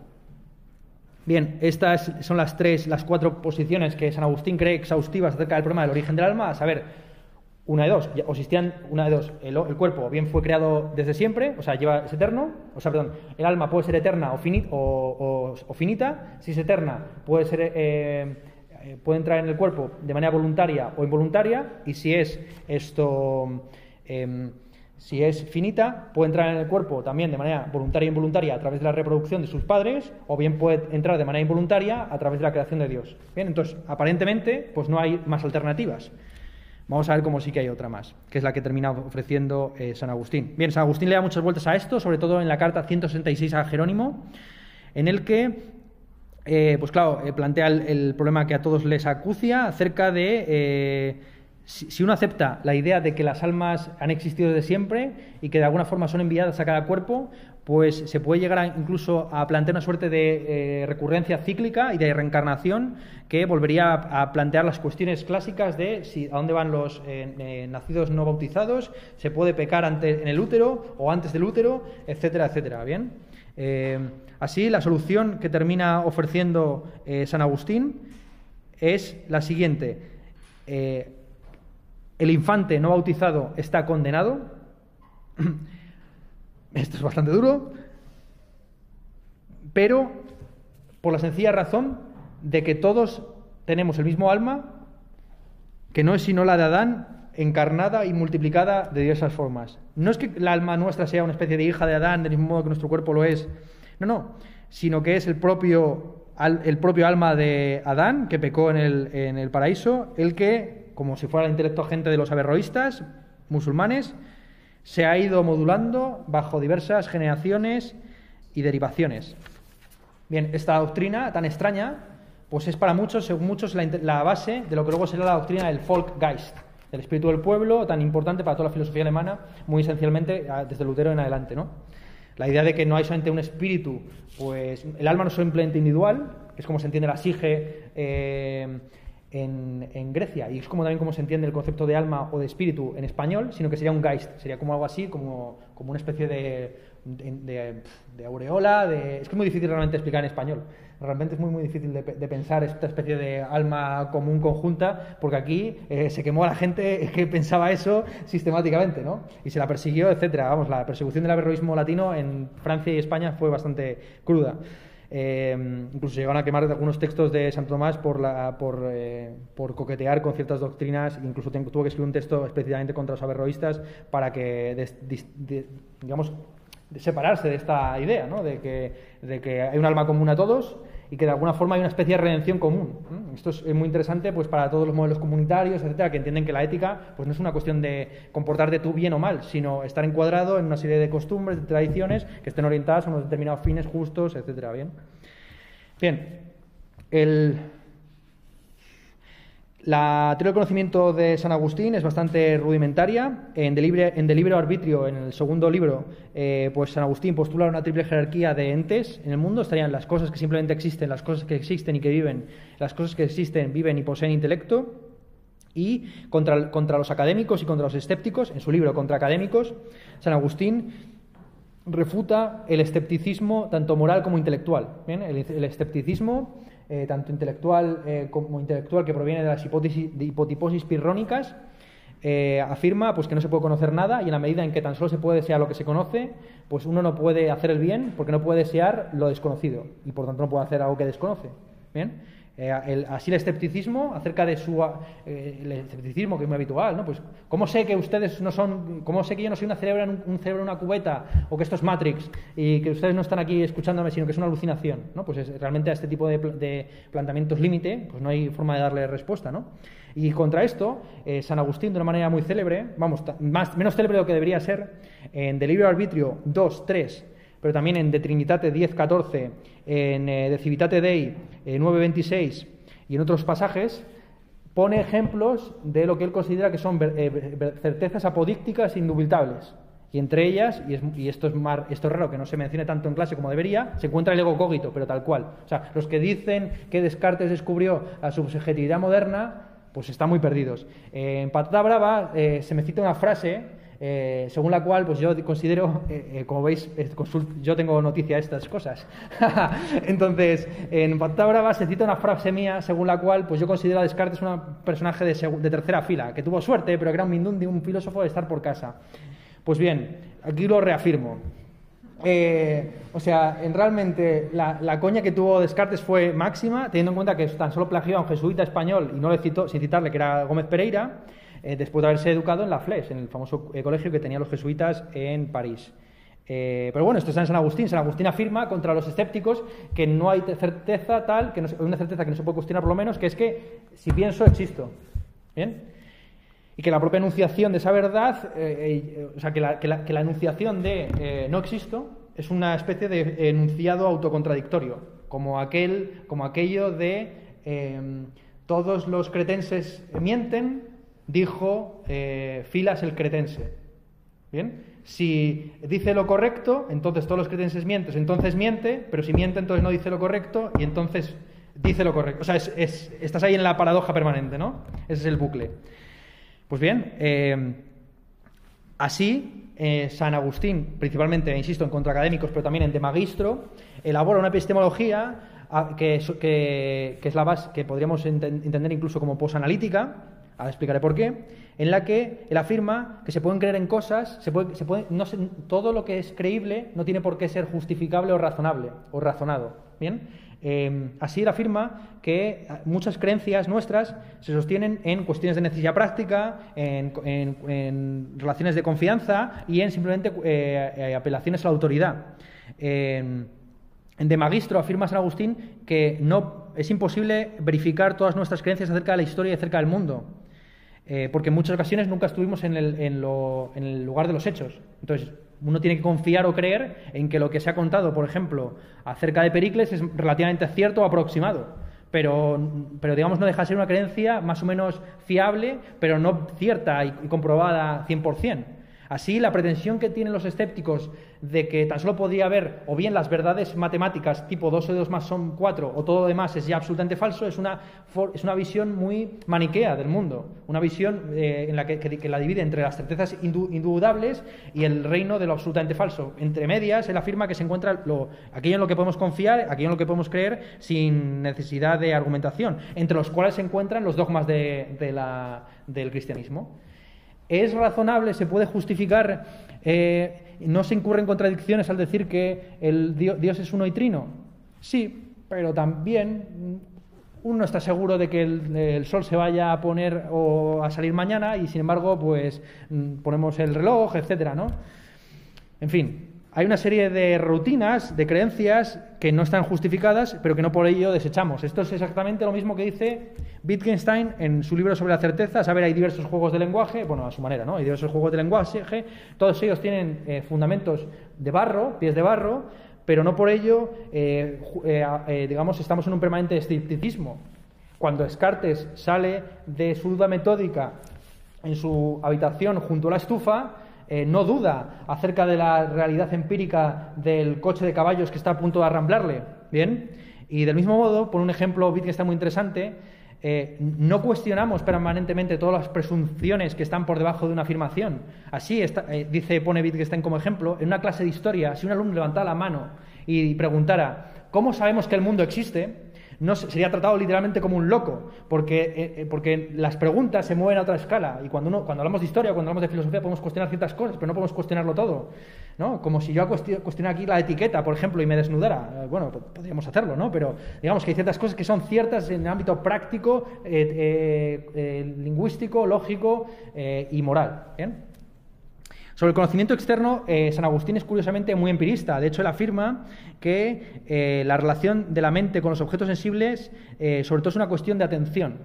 Bien, estas son las tres, las cuatro posiciones que San Agustín cree exhaustivas acerca del problema del origen del alma, a saber, una de dos, o existían una de dos, el, cuerpo bien fue creado desde siempre, o sea, lleva, es eterno, o sea, perdón, el alma puede ser eterna o, o, finita, si es eterna puede ser, eh, eh, puede entrar en el cuerpo de manera voluntaria o involuntaria, y si es esto, em, si es finita, puede entrar en el cuerpo también de manera voluntaria e involuntaria a través de la reproducción de sus padres, o bien puede entrar de manera involuntaria a través de la creación de Dios. Bien, entonces, aparentemente, pues no hay más alternativas. Vamos a ver cómo sí que hay otra más, que es la que termina ofreciendo eh, San Agustín. Bien, San Agustín le da muchas vueltas a esto, sobre todo en la carta 166 a Jerónimo, en el que, eh, pues claro, eh, plantea el, problema que a todos les acucia acerca de si, uno acepta la idea de que las almas han existido desde siempre y que de alguna forma son enviadas a cada cuerpo, pues se puede llegar incluso a plantear una suerte de eh, recurrencia cíclica y de reencarnación que volvería a, plantear las cuestiones clásicas de si a dónde van los eh, eh, nacidos no bautizados, se puede pecar en el útero o antes del útero, etcétera, etcétera. Bien. así, la solución que termina ofreciendo San Agustín es la siguiente. el infante no bautizado está condenado. Esto es bastante duro, pero por la sencilla razón de que todos tenemos el mismo alma, que no es sino la de Adán, encarnada y multiplicada de diversas formas. No es que la alma nuestra sea una especie de hija de Adán, del mismo modo que nuestro cuerpo lo es, no, no, sino que es el propio, el propio alma de Adán, que pecó en el, en el paraíso, el que, como si fuera el intelecto agente de los averroístas musulmanes, se ha ido modulando bajo diversas generaciones y derivaciones. Bien, esta doctrina tan extraña, pues es para muchos, según muchos, la, base de lo que luego será la doctrina del Volkgeist, del espíritu del pueblo, tan importante para toda la filosofía alemana, muy esencialmente desde Lutero en adelante, ¿no? La idea de que no hay solamente un espíritu, pues el alma no es simplemente individual, que es como se entiende la sige, eh, en, Grecia, y es como también como se entiende el concepto de alma o de espíritu en español, sino que sería un geist, sería como algo así, como, como una especie de, de, aureola, de... es que es muy difícil realmente explicar en español, realmente es muy muy difícil de, pensar esta especie de alma común conjunta, porque aquí eh, se quemó a la gente que pensaba eso sistemáticamente, ¿no? Y se la persiguió, etcétera. Vamos, la persecución del averroísmo latino en Francia y España fue bastante cruda. Eh, incluso llegaron a quemar algunos textos de Santo Tomás por, la, por, eh, por coquetear con ciertas doctrinas, incluso tuvo que escribir un texto específicamente contra los averroístas para que, digamos, separarse de esta idea, ¿no? de, que, de que hay un alma común a todos y que de alguna forma hay una especie de redención común. Esto es muy interesante pues, para todos los modelos comunitarios, etcétera, que entienden que la ética pues, no es una cuestión de comportarte tú bien o mal, sino estar encuadrado en una serie de costumbres, de tradiciones que estén orientadas a unos determinados fines justos, etcétera. Bien, bien el, la teoría del conocimiento de San Agustín es bastante rudimentaria. En De Libre, en Arbitrio, en el segundo libro, eh, pues San Agustín postula una triple jerarquía de entes en el mundo. Estarían las cosas que simplemente existen, las cosas que existen y que viven, las cosas que existen, viven y poseen intelecto. Y contra, contra los académicos y contra los escépticos, en su libro Contra Académicos, San Agustín refuta el escepticismo tanto moral como intelectual. el escepticismo eh, tanto intelectual eh, como intelectual que proviene de las hipótesis, hipotiposis pirrónicas, eh, afirma pues, que no se puede conocer nada y en la medida en que tan solo se puede desear lo que se conoce, pues uno no puede hacer el bien porque no puede desear lo desconocido y por tanto no puede hacer algo que desconoce. ¿Bien? Eh, así el escepticismo acerca de su eh, el escepticismo que es muy habitual, ¿no? Pues cómo sé que ustedes no son, cómo sé que yo no soy una cerebro en un, cerebro en una cubeta o que esto es Matrix y que ustedes no están aquí escuchándome sino que es una alucinación, ¿no? Pues realmente a este tipo de, planteamientos límite, pues no hay forma de darle respuesta, ¿no? Y contra esto, eh, San Agustín, de una manera muy célebre, vamos, más, menos célebre de lo que debería ser, en De Libre Arbitrio 2, 3, pero también en De Trinitate 10, 14, en De Civitate Dei 9, eh, 26 y en otros pasajes, pone ejemplos de lo que él considera que son certezas apodícticas indubitables. Y entre ellas, y, esto, es esto es raro que no se mencione tanto en clase como debería, se encuentra el ego cogito, pero tal cual. O sea, los que dicen que Descartes descubrió la subjetividad moderna, pues están muy perdidos. Eh, en Patata Brava eh, se me cita una frase eh, según la cual pues yo considero, como veis, yo tengo noticia de estas cosas. Entonces, en Patata Brava se cita una frase mía según la cual pues yo considero a Descartes un personaje de, tercera fila, que tuvo suerte, pero que era un mindundi, un filósofo de estar por casa. Pues bien, aquí lo reafirmo. Eh, o sea, en realmente la, coña que tuvo Descartes fue máxima, teniendo en cuenta que tan solo plagió a un jesuita español y no le citó, sin citarle, que era Gómez Pereira, eh, después de haberse educado en la FLES, en el famoso eh, colegio que tenían los jesuitas en París. pero bueno, esto está en San Agustín. San Agustín afirma contra los escépticos que no hay certeza tal, que no, una certeza que no se puede cuestionar por lo menos, que es que si pienso, existo. ¿Bien? y que la propia enunciación de esa verdad, eh, eh, o sea, que la, que la, enunciación de eh, no existo es una especie de enunciado autocontradictorio, como, aquel, como aquello de todos los cretenses mienten, dijo Filas el cretense. ¿Bien? Si dice lo correcto, entonces todos los cretenses mienten, entonces miente, pero si miente, entonces no dice lo correcto y entonces dice lo correcto. O sea, es, estás ahí en la paradoja permanente, ¿no? Ese es el bucle. Pues bien, eh, así eh, San Agustín, principalmente, insisto, en contra académicos, pero también en de magistro, elabora una epistemología ah, que, es la base que podríamos entender incluso como posanalítica, ahora explicaré por qué, en la que él afirma que se pueden creer en cosas, se puede, se puede, no todo lo que es creíble no tiene por qué ser justificable o razonable o razonado. Bien, Em, así él afirma que muchas creencias nuestras se sostienen en cuestiones de necesidad práctica, en, relaciones de confianza y en simplemente eh, eh, apelaciones a la autoridad. En De Magistro afirma San Agustín que no, es imposible verificar todas nuestras creencias acerca de la historia y acerca del mundo. Eh, porque en muchas ocasiones nunca estuvimos en el, en el lugar de los hechos. Entonces, uno tiene que confiar o creer en que lo que se ha contado, por ejemplo, acerca de Pericles es relativamente cierto o aproximado. Pero, pero digamos, no deja de ser una creencia más o menos fiable, pero no cierta y, y comprobada 100%. Así, la pretensión que tienen los escépticos de que tan solo podría haber o bien las verdades matemáticas tipo 2 o 2 más son 4 o todo lo demás es ya absolutamente falso, es una, es una visión muy maniquea del mundo, una visión eh, en la que, la divide entre las certezas indudables y el reino de lo absolutamente falso. Entre medias, él afirma que se encuentra lo, aquello en lo que podemos confiar, aquello en lo que podemos creer sin necesidad de argumentación, entre los cuales se encuentran los dogmas del cristianismo. ¿Es razonable, se puede justificar, eh, no se incurren contradicciones al decir que el Dios, es uno y trino? Sí, pero también uno está seguro de que el, sol se vaya a poner o a salir mañana y sin embargo pues mm, ponemos el reloj, etcétera, ¿no? En fin, hay una serie de rutinas, de creencias que no están justificadas, pero que no por ello desechamos. Esto es exactamente lo mismo que dice Wittgenstein en su libro sobre la certeza. Saber, hay diversos juegos de lenguaje, bueno, a su manera, ¿no? Hay diversos juegos de lenguaje, todos ellos tienen eh, fundamentos de barro, pies de barro, pero no por ello, eh, eh, digamos, estamos en un permanente escepticismo. Cuando Descartes sale de su duda metódica en su habitación junto a la estufa, eh, no duda acerca de la realidad empírica del coche de caballos que está a punto de arramblarle. ¿Bien? Y del mismo modo, por un ejemplo que está muy interesante, eh, no cuestionamos permanentemente todas las presunciones que están por debajo de una afirmación. Así eh, dice, pone Wittgenstein como ejemplo, en una clase de historia, si un alumno levantara la mano y preguntara, ¿cómo sabemos que el mundo existe? No sería tratado literalmente como un loco, porque, eh, eh, porque las preguntas se mueven a otra escala. Y cuando, uno, cuando hablamos de historia, cuando hablamos de filosofía, podemos cuestionar ciertas cosas, pero no podemos cuestionarlo todo. ¿no? Como si yo cuestionara aquí la etiqueta, por ejemplo, y me desnudara. Eh, bueno, podríamos hacerlo, ¿no? Pero digamos que hay ciertas cosas que son ciertas en el ámbito práctico, lingüístico, lógico y moral. ¿bien? Sobre el conocimiento externo, eh, San Agustín es curiosamente muy empirista. De hecho, él afirma que eh, la relación de la mente con los objetos sensibles, eh, sobre todo, es una cuestión de atención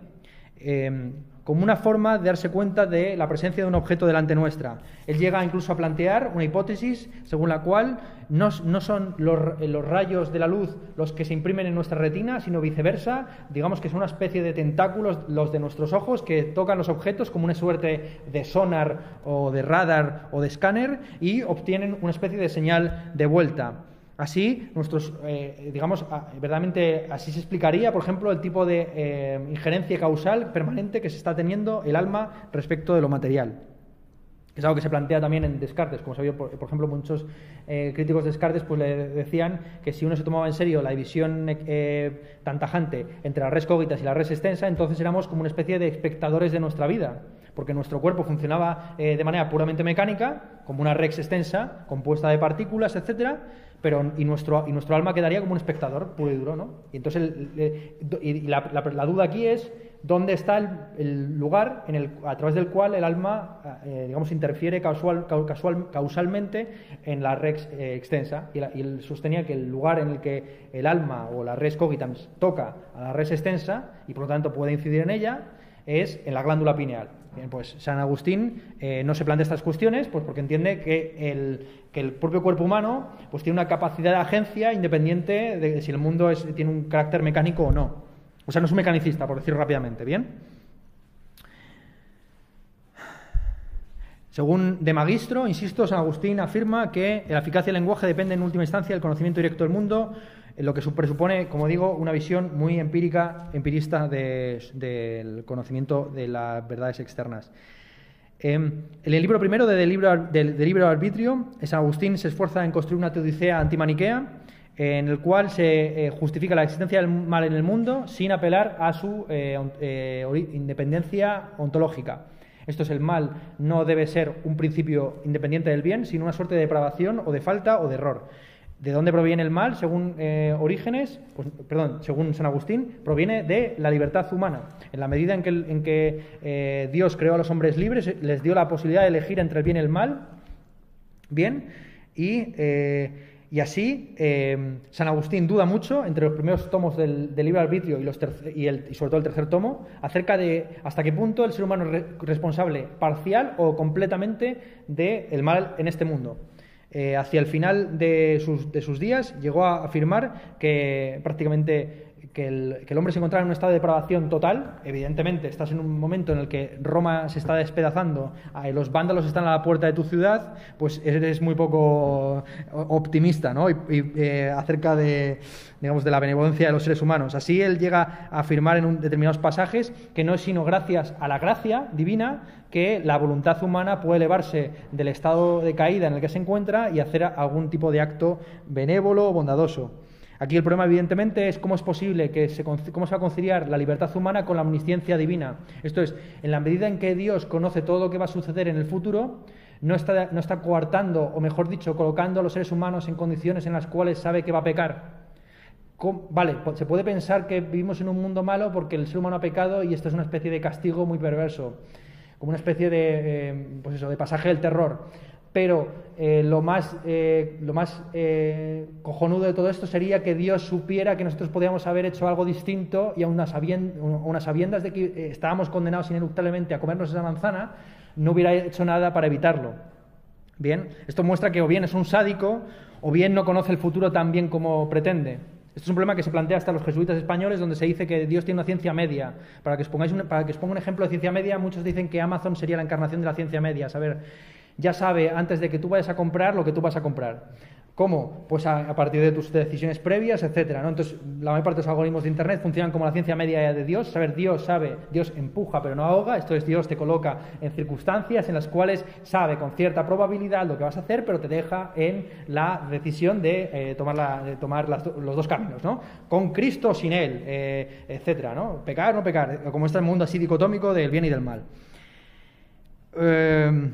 como una forma de darse cuenta de la presencia de un objeto delante nuestra. Él llega incluso a plantear una hipótesis según la cual no, son los, los, rayos de la luz los que se imprimen en nuestra retina, sino viceversa, digamos que son una especie de tentáculos los de nuestros ojos que tocan los objetos como una suerte de sonar o de radar o de escáner y obtienen una especie de señal de vuelta. Así, nuestros, eh, digamos, verdaderamente así se explicaría, por ejemplo, el tipo de eh, injerencia causal permanente que se está teniendo el alma respecto de lo material. Es algo que se plantea también en Descartes, como sabía, por, por ejemplo, muchos eh, críticos de Descartes pues, le decían que si uno se tomaba en serio la división tan tajante entre la res cognitas y la res extensa, entonces éramos como una especie de espectadores de nuestra vida, porque nuestro cuerpo funcionaba de manera puramente mecánica, como una res extensa, compuesta de partículas, etcétera, pero y nuestro, y nuestro alma quedaría como un espectador puro y duro, ¿no? Y entonces y la, duda aquí es dónde está el, lugar en el, a través del cual el alma, eh, digamos, interfiere casual, causalmente en la res eh, extensa. Y, él sostenía que el lugar en el que el alma o la res cogitans toca a la res extensa y por lo tanto puede incidir en ella es en la glándula pineal. Pues San Agustín eh, no se plantea estas cuestiones pues porque entiende que el, que el, propio cuerpo humano pues tiene una capacidad de agencia independiente de si el mundo tiene un carácter mecánico o no. O sea, no es un mecanicista, por decirlo rápidamente, ¿bien? Según De Magistro, insisto, San Agustín afirma que la eficacia del lenguaje depende en última instancia del conocimiento directo del mundo, lo que presupone, como digo, una visión muy empírica, empirista del conocimiento de las verdades externas. Em, en el libro primero de, del, libro Arbitrio, San Agustín se esfuerza en construir una teodicea antimaniquea, en el cual se eh, justifica la existencia del mal en el mundo sin apelar a su eh, eh, independencia ontológica. Esto es el mal, no debe ser un principio independiente del bien, sino una suerte de depravación o de falta o de error. ¿De dónde proviene el mal? Según eh, Orígenes, pues, perdón, según San Agustín, proviene de la libertad humana. En la medida en que, eh, Dios creó a los hombres libres, les dio la posibilidad de elegir entre el bien y el mal, bien, y, eh, así San Agustín duda mucho entre los primeros tomos del, libro arbitrio y, los y, el, y, sobre todo el tercer tomo, acerca de hasta qué punto el ser humano es responsable parcial o completamente del mal en este mundo. Eh, hacia el final de sus, de sus, días llegó a afirmar que prácticamente que el, hombre se encontraba en un estado de depravación total. Evidentemente, estás en un momento en el que Roma se está despedazando, los vándalos están a la puerta de tu ciudad, pues eres muy poco optimista ¿no? y, eh, acerca de, digamos, de la benevolencia de los seres humanos. Así él llega a afirmar en determinados pasajes que no es sino gracias a la gracia divina que la voluntad humana puede elevarse del estado de caída en el que se encuentra y hacer algún tipo de acto benévolo o bondadoso. Aquí el problema, evidentemente, es cómo es posible que se, cómo se va a conciliar la libertad humana con la omnisciencia divina. Esto es, en la medida en que Dios conoce todo lo que va a suceder en el futuro, no está, no está coartando, o mejor dicho, colocando a los seres humanos en condiciones en las cuales sabe que va a pecar. Vale, se puede pensar que vivimos en un mundo malo porque el ser humano ha pecado y esto es una especie de castigo muy perverso, como una especie de, eh, pues eso, de pasaje del terror pero eh, lo más, eh, lo más eh, cojonudo de todo esto sería que Dios supiera que nosotros podíamos haber hecho algo distinto y a unas, sabiendas de que estábamos condenados ineluctablemente a comernos esa manzana, no hubiera hecho nada para evitarlo. Bien, esto muestra que o bien es un sádico o bien no conoce el futuro tan bien como pretende. Esto es un problema que se plantea hasta los jesuitas españoles, donde se dice que Dios tiene una ciencia media. Para que os, pongáis para que os ponga un ejemplo de ciencia media, muchos dicen que Amazon sería la encarnación de la ciencia media. Saber, Ya sabe antes de que tú vayas a comprar lo que tú vas a comprar. ¿Cómo? Pues a, partir de tus decisiones previas, etcétera. ¿no? Entonces, la mayor parte de los algoritmos de Internet funcionan como la ciencia media de Dios. Saber Dios sabe, Dios empuja pero no ahoga. Esto es, Dios te coloca en circunstancias en las cuales sabe con cierta probabilidad lo que vas a hacer, pero te deja en la decisión de eh, tomar, de tomar los dos caminos, ¿no? Con Cristo o sin Él, eh, etcétera, ¿no? Pecar o no pecar, como está el mundo así dicotómico del bien y del mal. Eh,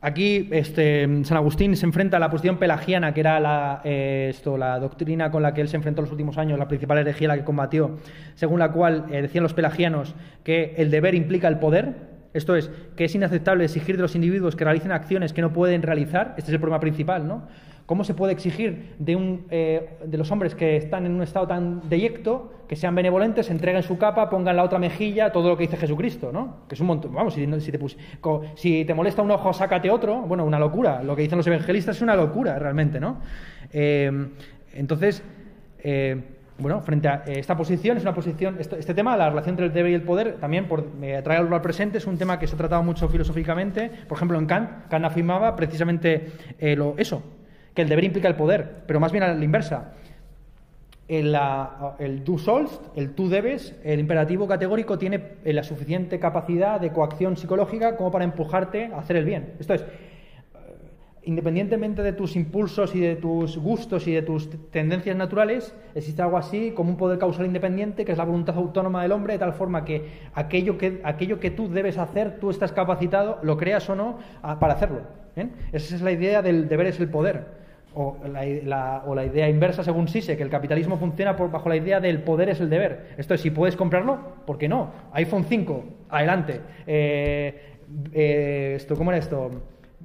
Aquí este, San Agustín se enfrenta a la posición pelagiana, que era la, eh, esto, la doctrina con la que él se enfrentó en los últimos años, la principal herejía la que combatió, según la cual eh, decían los pelagianos que el deber implica el poder, esto es, que es inaceptable exigir de los individuos que realicen acciones que no pueden realizar, este es el problema principal, ¿no? ¿Cómo se puede exigir de, un, eh, de los hombres que están en un estado tan deyecto que sean benevolentes, entreguen su capa, pongan la otra mejilla, todo lo que dice Jesucristo, ¿no? Que es un montón. Vamos, si, te, si te molesta un ojo, sácate otro. Bueno, una locura. Lo que dicen los evangelistas es una locura, realmente, ¿no? Eh, entonces, eh, bueno, frente a esta posición, es una posición. Este, tema, la relación entre el deber y el poder, también por traerlo al presente, es un tema que se ha tratado mucho filosóficamente. Por ejemplo, en Kant, Kant afirmaba precisamente lo, eso, que el deber implica el poder, pero más bien a la inversa. El, el du sollst, el tú debes, el imperativo categórico tiene la suficiente capacidad de coacción psicológica como para empujarte a hacer el bien. Esto es, independientemente de tus impulsos y de tus gustos y de tus tendencias naturales, existe algo así como un poder causal independiente que es la voluntad autónoma del hombre, de tal forma que aquello que, aquello que tú debes hacer, tú estás capacitado, lo creas o no, para hacerlo. Esa es la idea del deber es el poder o la, o la, idea inversa según Sise, que el capitalismo funciona por, bajo la idea del poder es el deber. Esto es, si puedes comprarlo, ¿por qué no? iPhone 5, adelante. Eh, eh, esto, ¿Cómo era esto?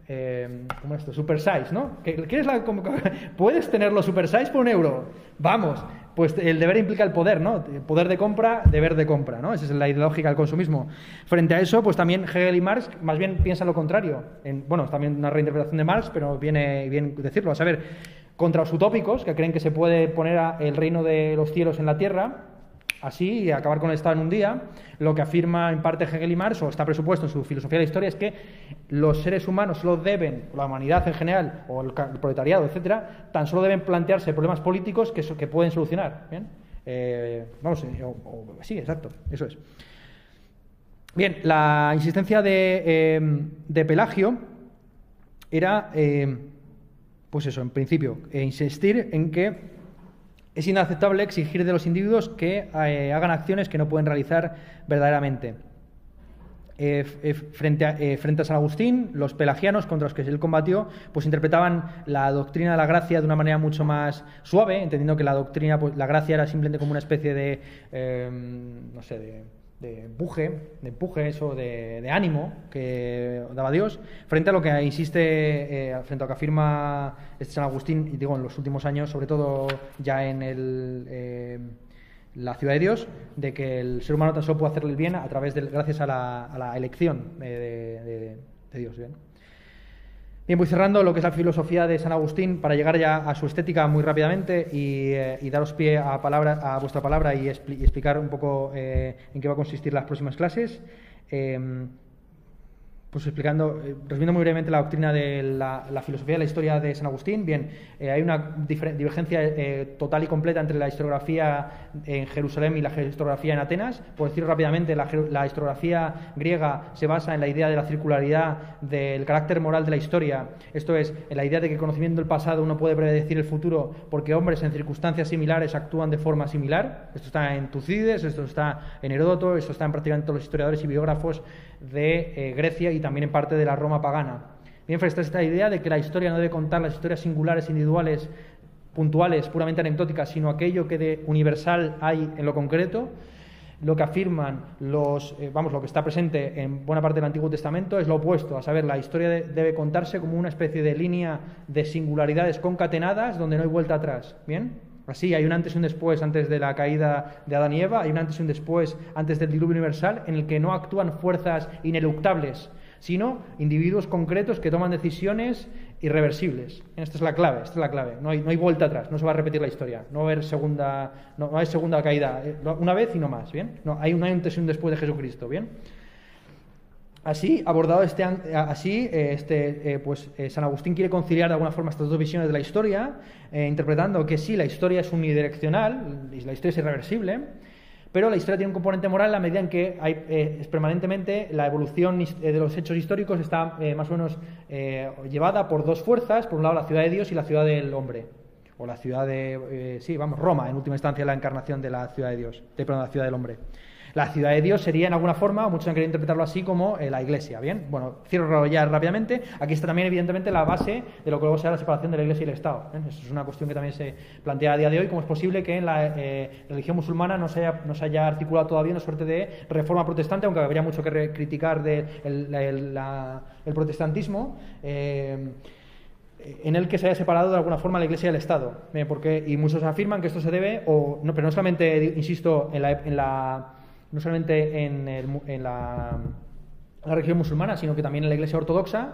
Eh, ¿Cómo es esto? Super size, ¿no? ¿Quieres la, ¿Puedes tenerlo super size por un euro? Vamos. Pues el deber implica el poder, ¿no? Poder de compra, deber de compra, ¿no? Esa es la ideológica del consumismo. Frente a eso, pues también Hegel y Marx más bien piensan lo contrario. En, bueno, es también una reinterpretación de Marx, pero viene bien decirlo. A saber, contra los utópicos, que creen que se puede poner el reino de los cielos en la tierra, así y acabar con el Estado en un día, lo que afirma en parte Hegel y Marx, o está presupuesto en su filosofía de la historia, es que los seres humanos solo deben, la humanidad en general, o el, proletariado, etcétera, tan solo deben plantearse problemas políticos que, pueden solucionar. ¿bien? Eh, vamos, eh, sí, exacto, eso es. Bien, la insistencia de, eh, Pelagio era, pues eso, en principio, insistir en que es inaceptable exigir de los individuos que eh, hagan acciones que no pueden realizar verdaderamente. Eh, eh, frente, a, frente, a, San Agustín, los pelagianos contra los que él combatió, pues interpretaban la doctrina de la gracia de una manera mucho más suave, entendiendo que la doctrina, pues, la gracia era simplemente como una especie de, no sé, de de empuje, de empuje, eso, de, ánimo que daba Dios, frente a lo que insiste, eh, frente a lo que afirma este San Agustín, y digo, en los últimos años, sobre todo ya en el, eh, la ciudad de Dios, de que el ser humano tan solo puede hacerle el bien a través de, gracias a la, elección de, de Dios. ¿bien? Bien, voy cerrando lo que es la filosofía de San Agustín para llegar ya a su estética muy rápidamente y, eh, daros pie a, palabra, a vuestra palabra y, explicar un poco eh, en qué va a consistir las próximas clases. Eh, pues explicando, eh, resumiendo muy brevemente la doctrina de la, filosofía de la historia de San Agustín, bien, eh, hay una divergencia eh, total y completa entre la historiografía en Jerusalén y la historiografía en Atenas. Por decirlo rápidamente, la, historiografía griega se basa en la idea de la circularidad del carácter moral de la historia, esto es, en la idea de que conociendo el pasado uno puede predecir el futuro porque hombres en circunstancias similares actúan de forma similar. Esto está en Tucídides, esto está en Heródoto, esto está en prácticamente todos los historiadores y biógrafos de Grecia y también en parte de la Roma pagana. Bien, a esta idea de que la historia no debe contar las historias singulares, individuales, puntuales, puramente anecdóticas, sino aquello que de universal hay en lo concreto, lo que afirman los, eh, vamos, lo que está presente en buena parte del Antiguo Testamento es lo opuesto, a saber, la historia debe contarse como una especie de línea de singularidades concatenadas donde no hay vuelta atrás, ¿bien? Así, hay un antes y un después antes de la caída de Adán y Eva, hay un antes y un después antes del diluvio universal en el que no actúan fuerzas ineluctables, sino individuos concretos que toman decisiones irreversibles. Esta es la clave, esta es la clave. No hay, no hay vuelta atrás, no se va a repetir la historia, no haber segunda, no, hay segunda caída, eh, una vez y no más, ¿bien? No, hay un antes y un después de Jesucristo, ¿bien? Así, abordado este, así, este, pues, San Agustín quiere conciliar de alguna forma estas dos visiones de la historia, interpretando que sí, la historia es unidireccional, la historia es irreversible, pero la historia tiene un componente moral en la medida en que hay, eh, permanentemente la evolución eh, de los hechos históricos está eh, más o menos llevada por dos fuerzas, por un lado la ciudad de Dios y la ciudad del hombre, o la ciudad de, sí, vamos, Roma, en última instancia la encarnación de la ciudad de Dios, de, perdón, la ciudad del hombre. La ciudad de Dios sería en alguna forma, muchos han querido interpretarlo así, como la iglesia. Bien, bueno, cierro ya rápidamente. Aquí está también, evidentemente, la base de lo que luego será la separación de la iglesia y el Estado. Eso es una cuestión que también se plantea a día de hoy. ¿Cómo es posible que en la eh, religión musulmana no se, haya, no se haya articulado todavía una suerte de reforma protestante, aunque habría mucho que criticar del de protestantismo? Eh, en el que se haya separado de alguna forma la Iglesia del Estado. porque, y muchos afirman que esto se debe, o, no, pero no solamente, insisto, en la no solamente en, la, religión musulmana, sino que también en la iglesia ortodoxa,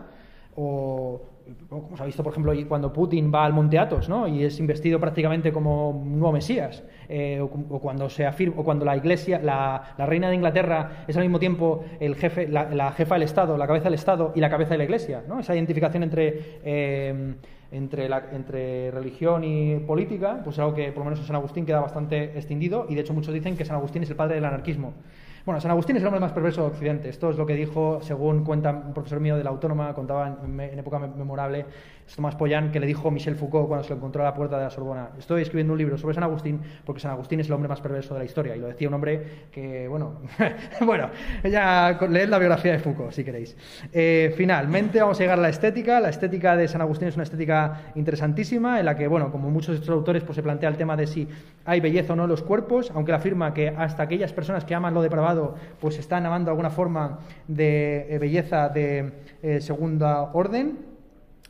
o como se ha visto, por ejemplo, cuando Putin va al Monte Athos ¿no? y es investido prácticamente como un nuevo Mesías, eh, o, cuando se afirma, o cuando la Iglesia, la, reina de Inglaterra es al mismo tiempo el jefe, la, jefa del Estado, la cabeza del Estado y la cabeza de la Iglesia, ¿no? esa identificación entre eh, entre, la, entre religión y política, pues es algo que por lo menos en San Agustín queda bastante extendido y de hecho muchos dicen que San Agustín es el padre del anarquismo. Bueno, San Agustín es el hombre más perverso de Occidente. Esto es lo que dijo, según cuenta un profesor mío de la Autónoma, contaba en, época memorable, Tomás Pollán, que le dijo Michel Foucault cuando se lo encontró a la puerta de la Sorbona. Estoy escribiendo un libro sobre San Agustín porque San Agustín es el hombre más perverso de la historia. Y lo decía un hombre que, bueno, bueno, ya leed la biografía de Foucault, si queréis. Eh, finalmente vamos a llegar a la estética. La estética de San Agustín es una estética interesantísima en la que, bueno, como muchos de estos autores, pues se plantea el tema de si hay belleza o no en los cuerpos, aunque él afirma que hasta aquellas personas que aman lo depravado pues están amando alguna forma de eh, belleza de eh, segunda orden.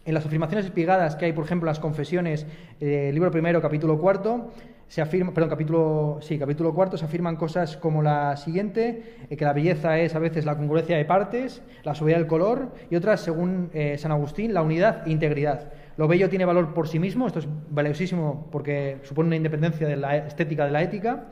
En las afirmaciones espigadas que hay, por ejemplo, las confesiones, eh, libro primero, capítulo cuarto, se afirma, perdón, capítulo, sí, capítulo cuarto, se afirman cosas como la siguiente, que la belleza es a veces la congruencia de partes, la sobriedad del color, y otras, según San Agustín, la unidad e integridad. Lo bello tiene valor por sí mismo, esto es valiosísimo porque supone una independencia de la estética de la ética,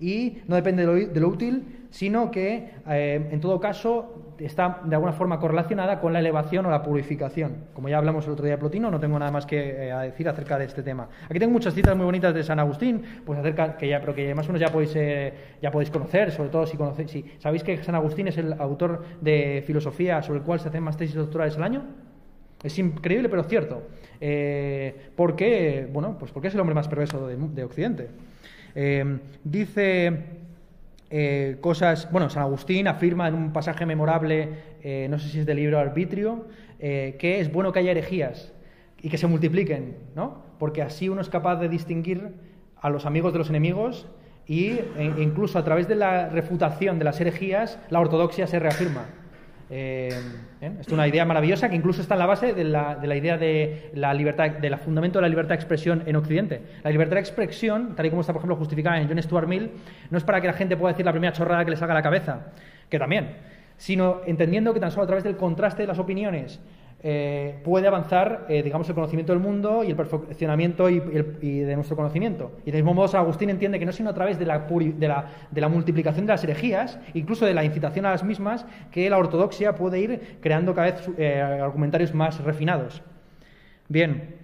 y no depende de lo, útil, sino que eh, en todo caso está de alguna forma correlacionada con la elevación o la purificación. Como ya hablamos el otro día de Plotino, no tengo nada más que eh, decir acerca de este tema. Aquí tengo muchas citas muy bonitas de San Agustín, pues acerca que ya, pero que más o menos ya podéis, eh, ya podéis conocer, sobre todo si conocéis, si sabéis que San Agustín es el autor de filosofía sobre el cual se hacen más tesis doctorales al año. Es increíble, pero cierto. ¿Por qué? Bueno, pues porque es el hombre más perverso de Occidente. Eh, dice eh, cosas, bueno, San Agustín afirma en un pasaje memorable, eh, no sé si es del libro Arbitrio, que es bueno que haya herejías y que se multipliquen, ¿no? Porque así uno es capaz de distinguir a los amigos de los enemigos y e incluso a través de la refutación de las herejías la ortodoxia se reafirma. Eh, es una idea maravillosa que incluso está en la base de la, de la idea de la libertad, del fundamento de la libertad de expresión en Occidente. La libertad de expresión, tal y como está, por ejemplo, justificada en John Stuart Mill, no es para que la gente pueda decir la primera chorrada que le salga a la cabeza, que también, sino entendiendo que tan solo a través del contraste de las opiniones eh, puede avanzar, eh, digamos, el conocimiento del mundo y el perfeccionamiento y, de nuestro conocimiento. Y del mismo modo, San Agustín entiende que no sino a través de la, de la, multiplicación de las herejías, incluso de la incitación a las mismas, que la ortodoxia puede ir creando cada vez eh, argumentarios más refinados. Bien,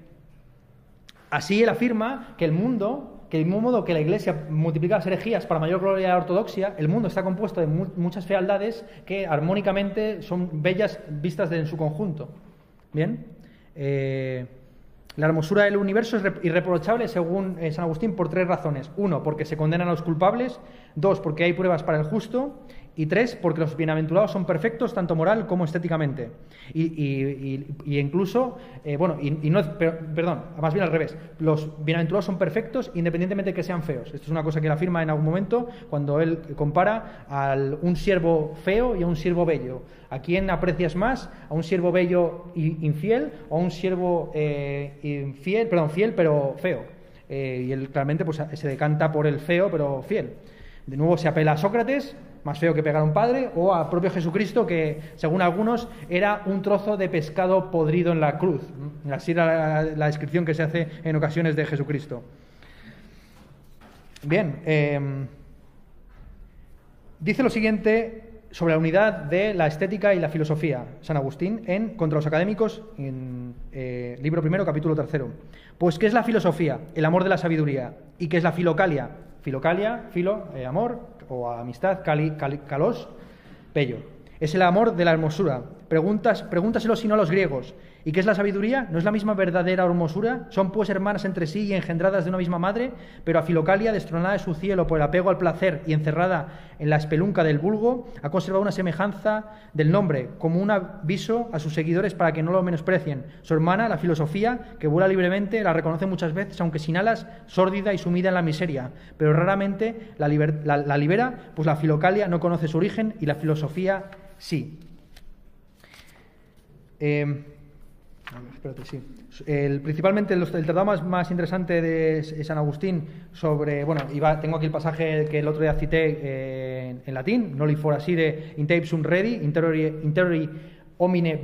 así él afirma que el mundo que del mismo modo que la Iglesia multiplica las herejías para mayor gloria de la ortodoxia, el mundo está compuesto de muchas fealdades que armónicamente son bellas vistas en su conjunto. Bien. Eh, la hermosura del universo es irreprochable según eh, San Agustín por tres razones. Uno, porque se condenan a los culpables. Dos, porque hay pruebas para el justo. Y tres, porque los bienaventurados son perfectos tanto moral como estéticamente. Y, incluso, eh, bueno, y, no, perdón, más bien al revés, los bienaventurados son perfectos independientemente de que sean feos. Esto es una cosa que él afirma en algún momento cuando él compara a un siervo feo y a un siervo bello. ¿A quién aprecias más? ¿A un siervo bello infiel o a un siervo eh, infiel, perdón, fiel pero feo? Eh, y él claramente pues, se decanta por el feo pero fiel. De nuevo se apela a Sócrates, más feo que pegar a un padre, o a propio Jesucristo, que según algunos era un trozo de pescado podrido en la cruz. Así era la, descripción que se hace en ocasiones de Jesucristo. Bien, em, dice lo siguiente sobre la unidad de la estética y la filosofía, San Agustín, en Contra los Académicos, en eh, libro primero, capítulo tercero. Pues, ¿qué es la filosofía? El amor de la sabiduría. ¿Y qué es la filocalia? Filocalia, filo, eh, amor, o amistad, cali, calos, pello. Es el amor de la hermosura. Preguntas, pregúntaselo si no a los griegos. ¿Y qué es la sabiduría? ¿No es la misma verdadera hermosura? Son pues hermanas entre sí y engendradas de una misma madre, pero a Filocalia, destronada de su cielo por el apego al placer y encerrada en la espelunca del vulgo, ha conservado una semejanza del nombre, como un aviso a sus seguidores para que no lo menosprecien. Su hermana, la filosofía, que vuela libremente, la reconoce muchas veces, aunque sin alas, sórdida y sumida en la miseria, pero raramente la, libera, pues la Filocalia no conoce su origen y la filosofía sí. Eh, el, principalmente el, tratado más, interesante de San Agustín sobre, bueno, iba, tengo aquí el pasaje que el otro día cité eh, en, latín, Noli for asire in sum redi, interiori homine,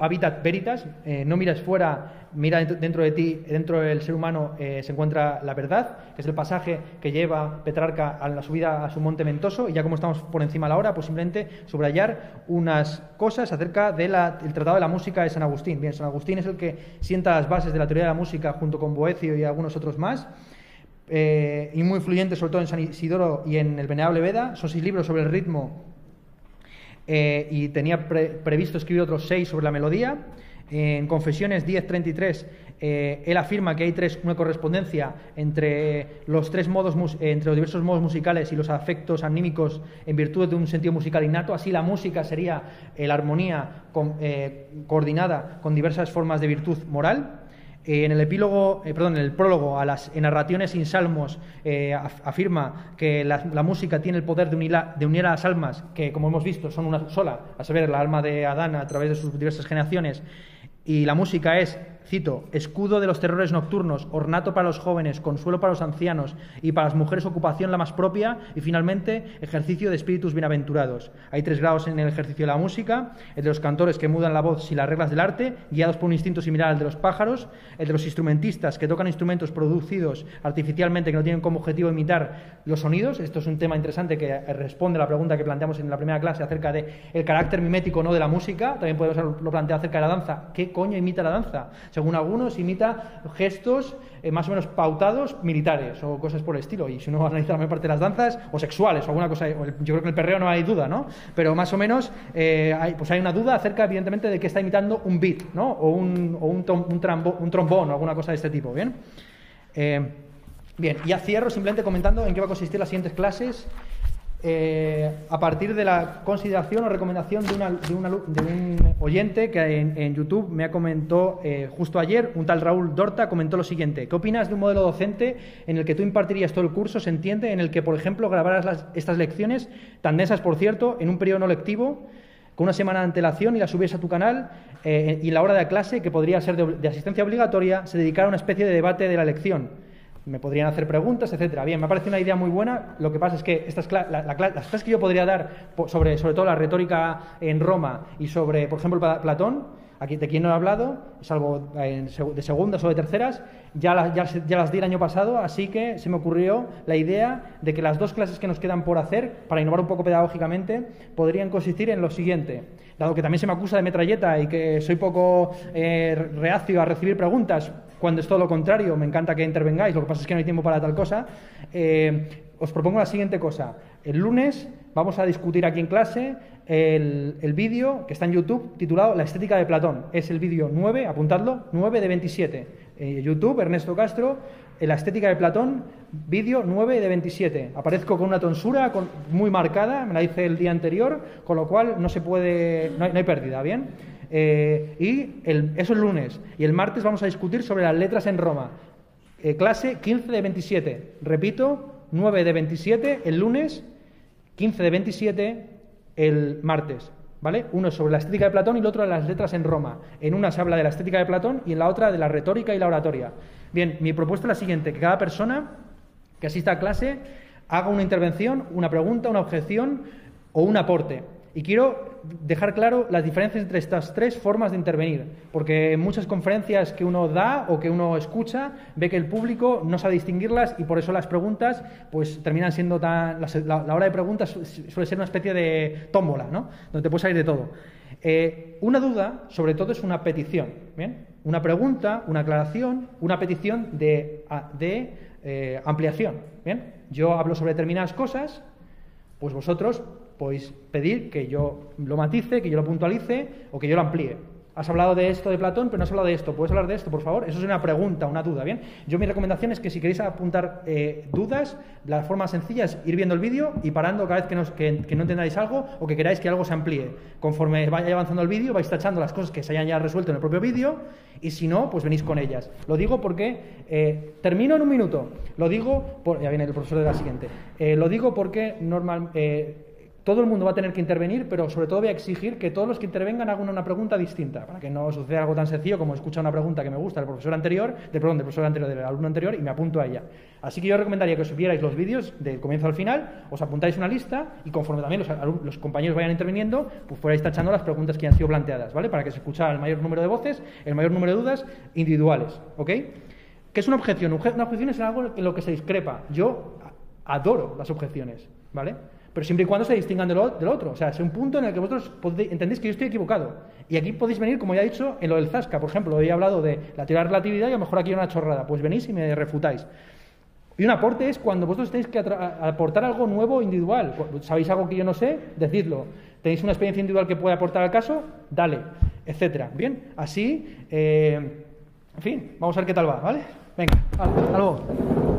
habitat veritas, eh, no miras fuera, mira dentro de ti, dentro del ser humano eh, se encuentra la verdad, que es el pasaje que lleva Petrarca a la subida a su monte ventoso, y ya como estamos por encima de la hora, pues simplemente subrayar unas cosas acerca del tratado de la música de San Agustín. Bien, San Agustín es el que sienta las bases de la teoría de la música junto con Boecio y algunos otros más. Eh, y muy influyente sobre todo en San Isidoro y en el Venerable Veda, son seis libros sobre el ritmo eh, y tenía previsto escribir otros seis sobre la melodía. en Confesiones 10.33 eh, él afirma que hay una correspondencia entre los tres modos, entre los diversos modos musicales y los afectos anímicos en virtud de un sentido musical innato. Así la música sería la armonía coordinada con diversas formas de virtud moral. Eh, en el epílogo, eh, perdón, en el prólogo a las narraciones sin salmos eh, afirma que la, música tiene el poder de unir, de unir, a las almas, que como hemos visto son una sola, a saber, la alma de Adán a través de sus diversas generaciones, y la música es Cito, escudo de los terrores nocturnos, ornato para los jóvenes, consuelo para los ancianos y para las mujeres ocupación la más propia y finalmente ejercicio de espíritus bienaventurados. Hay tres grados en el ejercicio de la música, el de los cantores que mudan la voz sin las reglas del arte, guiados por un instinto similar al de los pájaros, el de los instrumentistas que tocan instrumentos producidos artificialmente que no tienen como objetivo imitar los sonidos. Esto es un tema interesante que responde a la pregunta que planteamos en la primera clase acerca del el carácter mimético no de la música. También podemos lo plantear acerca de la danza. ¿Qué coño imita la danza? Según algunos, imita gestos eh, más o menos pautados militares o cosas por el estilo. Y si uno analiza la mayor parte de las danzas, o sexuales, o alguna cosa, yo creo que el perreo no hay duda, ¿no? Pero más o menos eh, hay, pues hay una duda acerca, evidentemente, de que está imitando un beat, ¿no? O un, o un, un, trombón o alguna cosa de este tipo, ¿bien? Eh, bien, ya cierro simplemente comentando en qué va a consistir las siguientes clases. Eh, a partir de la consideración o recomendación de, un oyente que en, YouTube me ha comentado eh, justo ayer, un tal Raúl Dorta comentó lo siguiente, ¿qué opinas de un modelo docente en el que tú impartirías todo el curso, se entiende, en el que, por ejemplo, grabaras estas lecciones, tan densas, por cierto, en un periodo no lectivo, con una semana de antelación y las subieras a tu canal eh, y la hora de clase, que podría ser de, de asistencia obligatoria, se dedicara a una especie de debate de la lección? Me podrían hacer preguntas, etcétera. Bien, me parece una idea muy buena. Lo que pasa es que estas las clases que yo podría dar sobre, sobre todo la retórica en Roma y sobre, por ejemplo, Platón, de quien no he hablado, salvo de segundas o de terceras, ya, ya, ya, las di el año pasado, así que se me ocurrió la idea de que las dos clases que nos quedan por hacer, para innovar un poco pedagógicamente, podrían consistir en lo siguiente. Dado que también se me acusa de metralleta y que soy poco eh, reacio a recibir preguntas, cuando es todo lo contrario, me encanta que intervengáis, lo que pasa es que no hay tiempo para tal cosa. Eh, os propongo la siguiente cosa. El lunes vamos a discutir aquí en clase el, vídeo que está en YouTube titulado La estética de Platón. Es el vídeo 9, apuntadlo, 9 de 27. Eh, YouTube, Ernesto Castro, La estética de Platón, vídeo 9 de 27. Aparezco con una tonsura muy marcada, me la hice el día anterior, con lo cual no se puede, no hay pérdida, ¿bien? Eh, y el, eso es lunes. Y el martes vamos a discutir sobre las letras en Roma. Eh, clase 15 de 27. Repito, 9 de 27 el lunes, 15 de 27 el martes. ¿Vale? Uno sobre la estética de Platón y el otro de las letras en Roma. En una se habla de la estética de Platón y en la otra de la retórica y la oratoria. Bien, mi propuesta es la siguiente, que cada persona que asista a clase haga una intervención, una pregunta, una objeción o un aporte. Y quiero dejar claro las diferencias entre estas tres formas de intervenir, porque en muchas conferencias que uno da o que uno escucha, ve que el público no sabe distinguirlas y por eso las preguntas pues terminan siendo tan... La, hora de preguntas suele ser una especie de tómbola, ¿no? Donde te puede salir de todo. Eh, una duda, sobre todo, es una petición, ¿bien? Una pregunta, una aclaración, una petición de, de eh, ampliación, ¿bien? Yo hablo sobre determinadas cosas, pues vosotros podéis pedir que yo lo matice, que yo lo puntualice o que yo lo amplíe. Has hablado de esto de Platón, pero no has hablado de esto. ¿Puedes hablar de esto, por favor? Eso es una pregunta, una duda, ¿bien? Yo mi recomendación es que si queréis apuntar eh, dudas, la forma sencilla es ir viendo el vídeo y parando cada vez que, no entendáis algo o que queráis que algo se amplíe. Conforme vaya avanzando el vídeo, vais tachando las cosas que se hayan ya resuelto en el propio vídeo y si no, pues venís con ellas. Lo digo porque eh, termino en un minuto. Lo digo, por, ya viene el profesor de la siguiente. Eh, lo digo porque normal, todo el mundo va a tener que intervenir, pero sobre todo voy a exigir que todos los que intervengan hagan una pregunta distinta, para que no suceda algo tan sencillo como escuchar una pregunta que me gusta del profesor anterior, del, profesor anterior, del alumno anterior, y me apunto a ella. Así que yo recomendaría que os vierais los vídeos del comienzo al final, os apuntáis una lista y conforme también los, compañeros vayan interviniendo, pues fuerais tachando las preguntas que han sido planteadas, ¿vale? Para que se escuchara el mayor número de voces, el mayor número de dudas individuales, ¿ok? ¿Qué es una objeción? Una objeción es algo en lo que se discrepa. Yo adoro las objeciones, ¿vale? Pero siempre y cuando se distingan del, otro. O sea, es un punto en el que vosotros entendéis que yo estoy equivocado. Y aquí podéis venir, como ya he dicho, en lo del Zasca, por ejemplo, he hablado de la teoría de relatividad y a lo mejor aquí hay una chorrada. Pues venís y me refutáis. Y un aporte es cuando vosotros tenéis que aportar algo nuevo individual. ¿Sabéis algo que yo no sé? Decidlo. ¿Tenéis una experiencia individual que puede aportar al caso? Dale, etcétera. Bien, así, eh, en fin, vamos a ver qué tal va, ¿vale? Venga, hasta luego.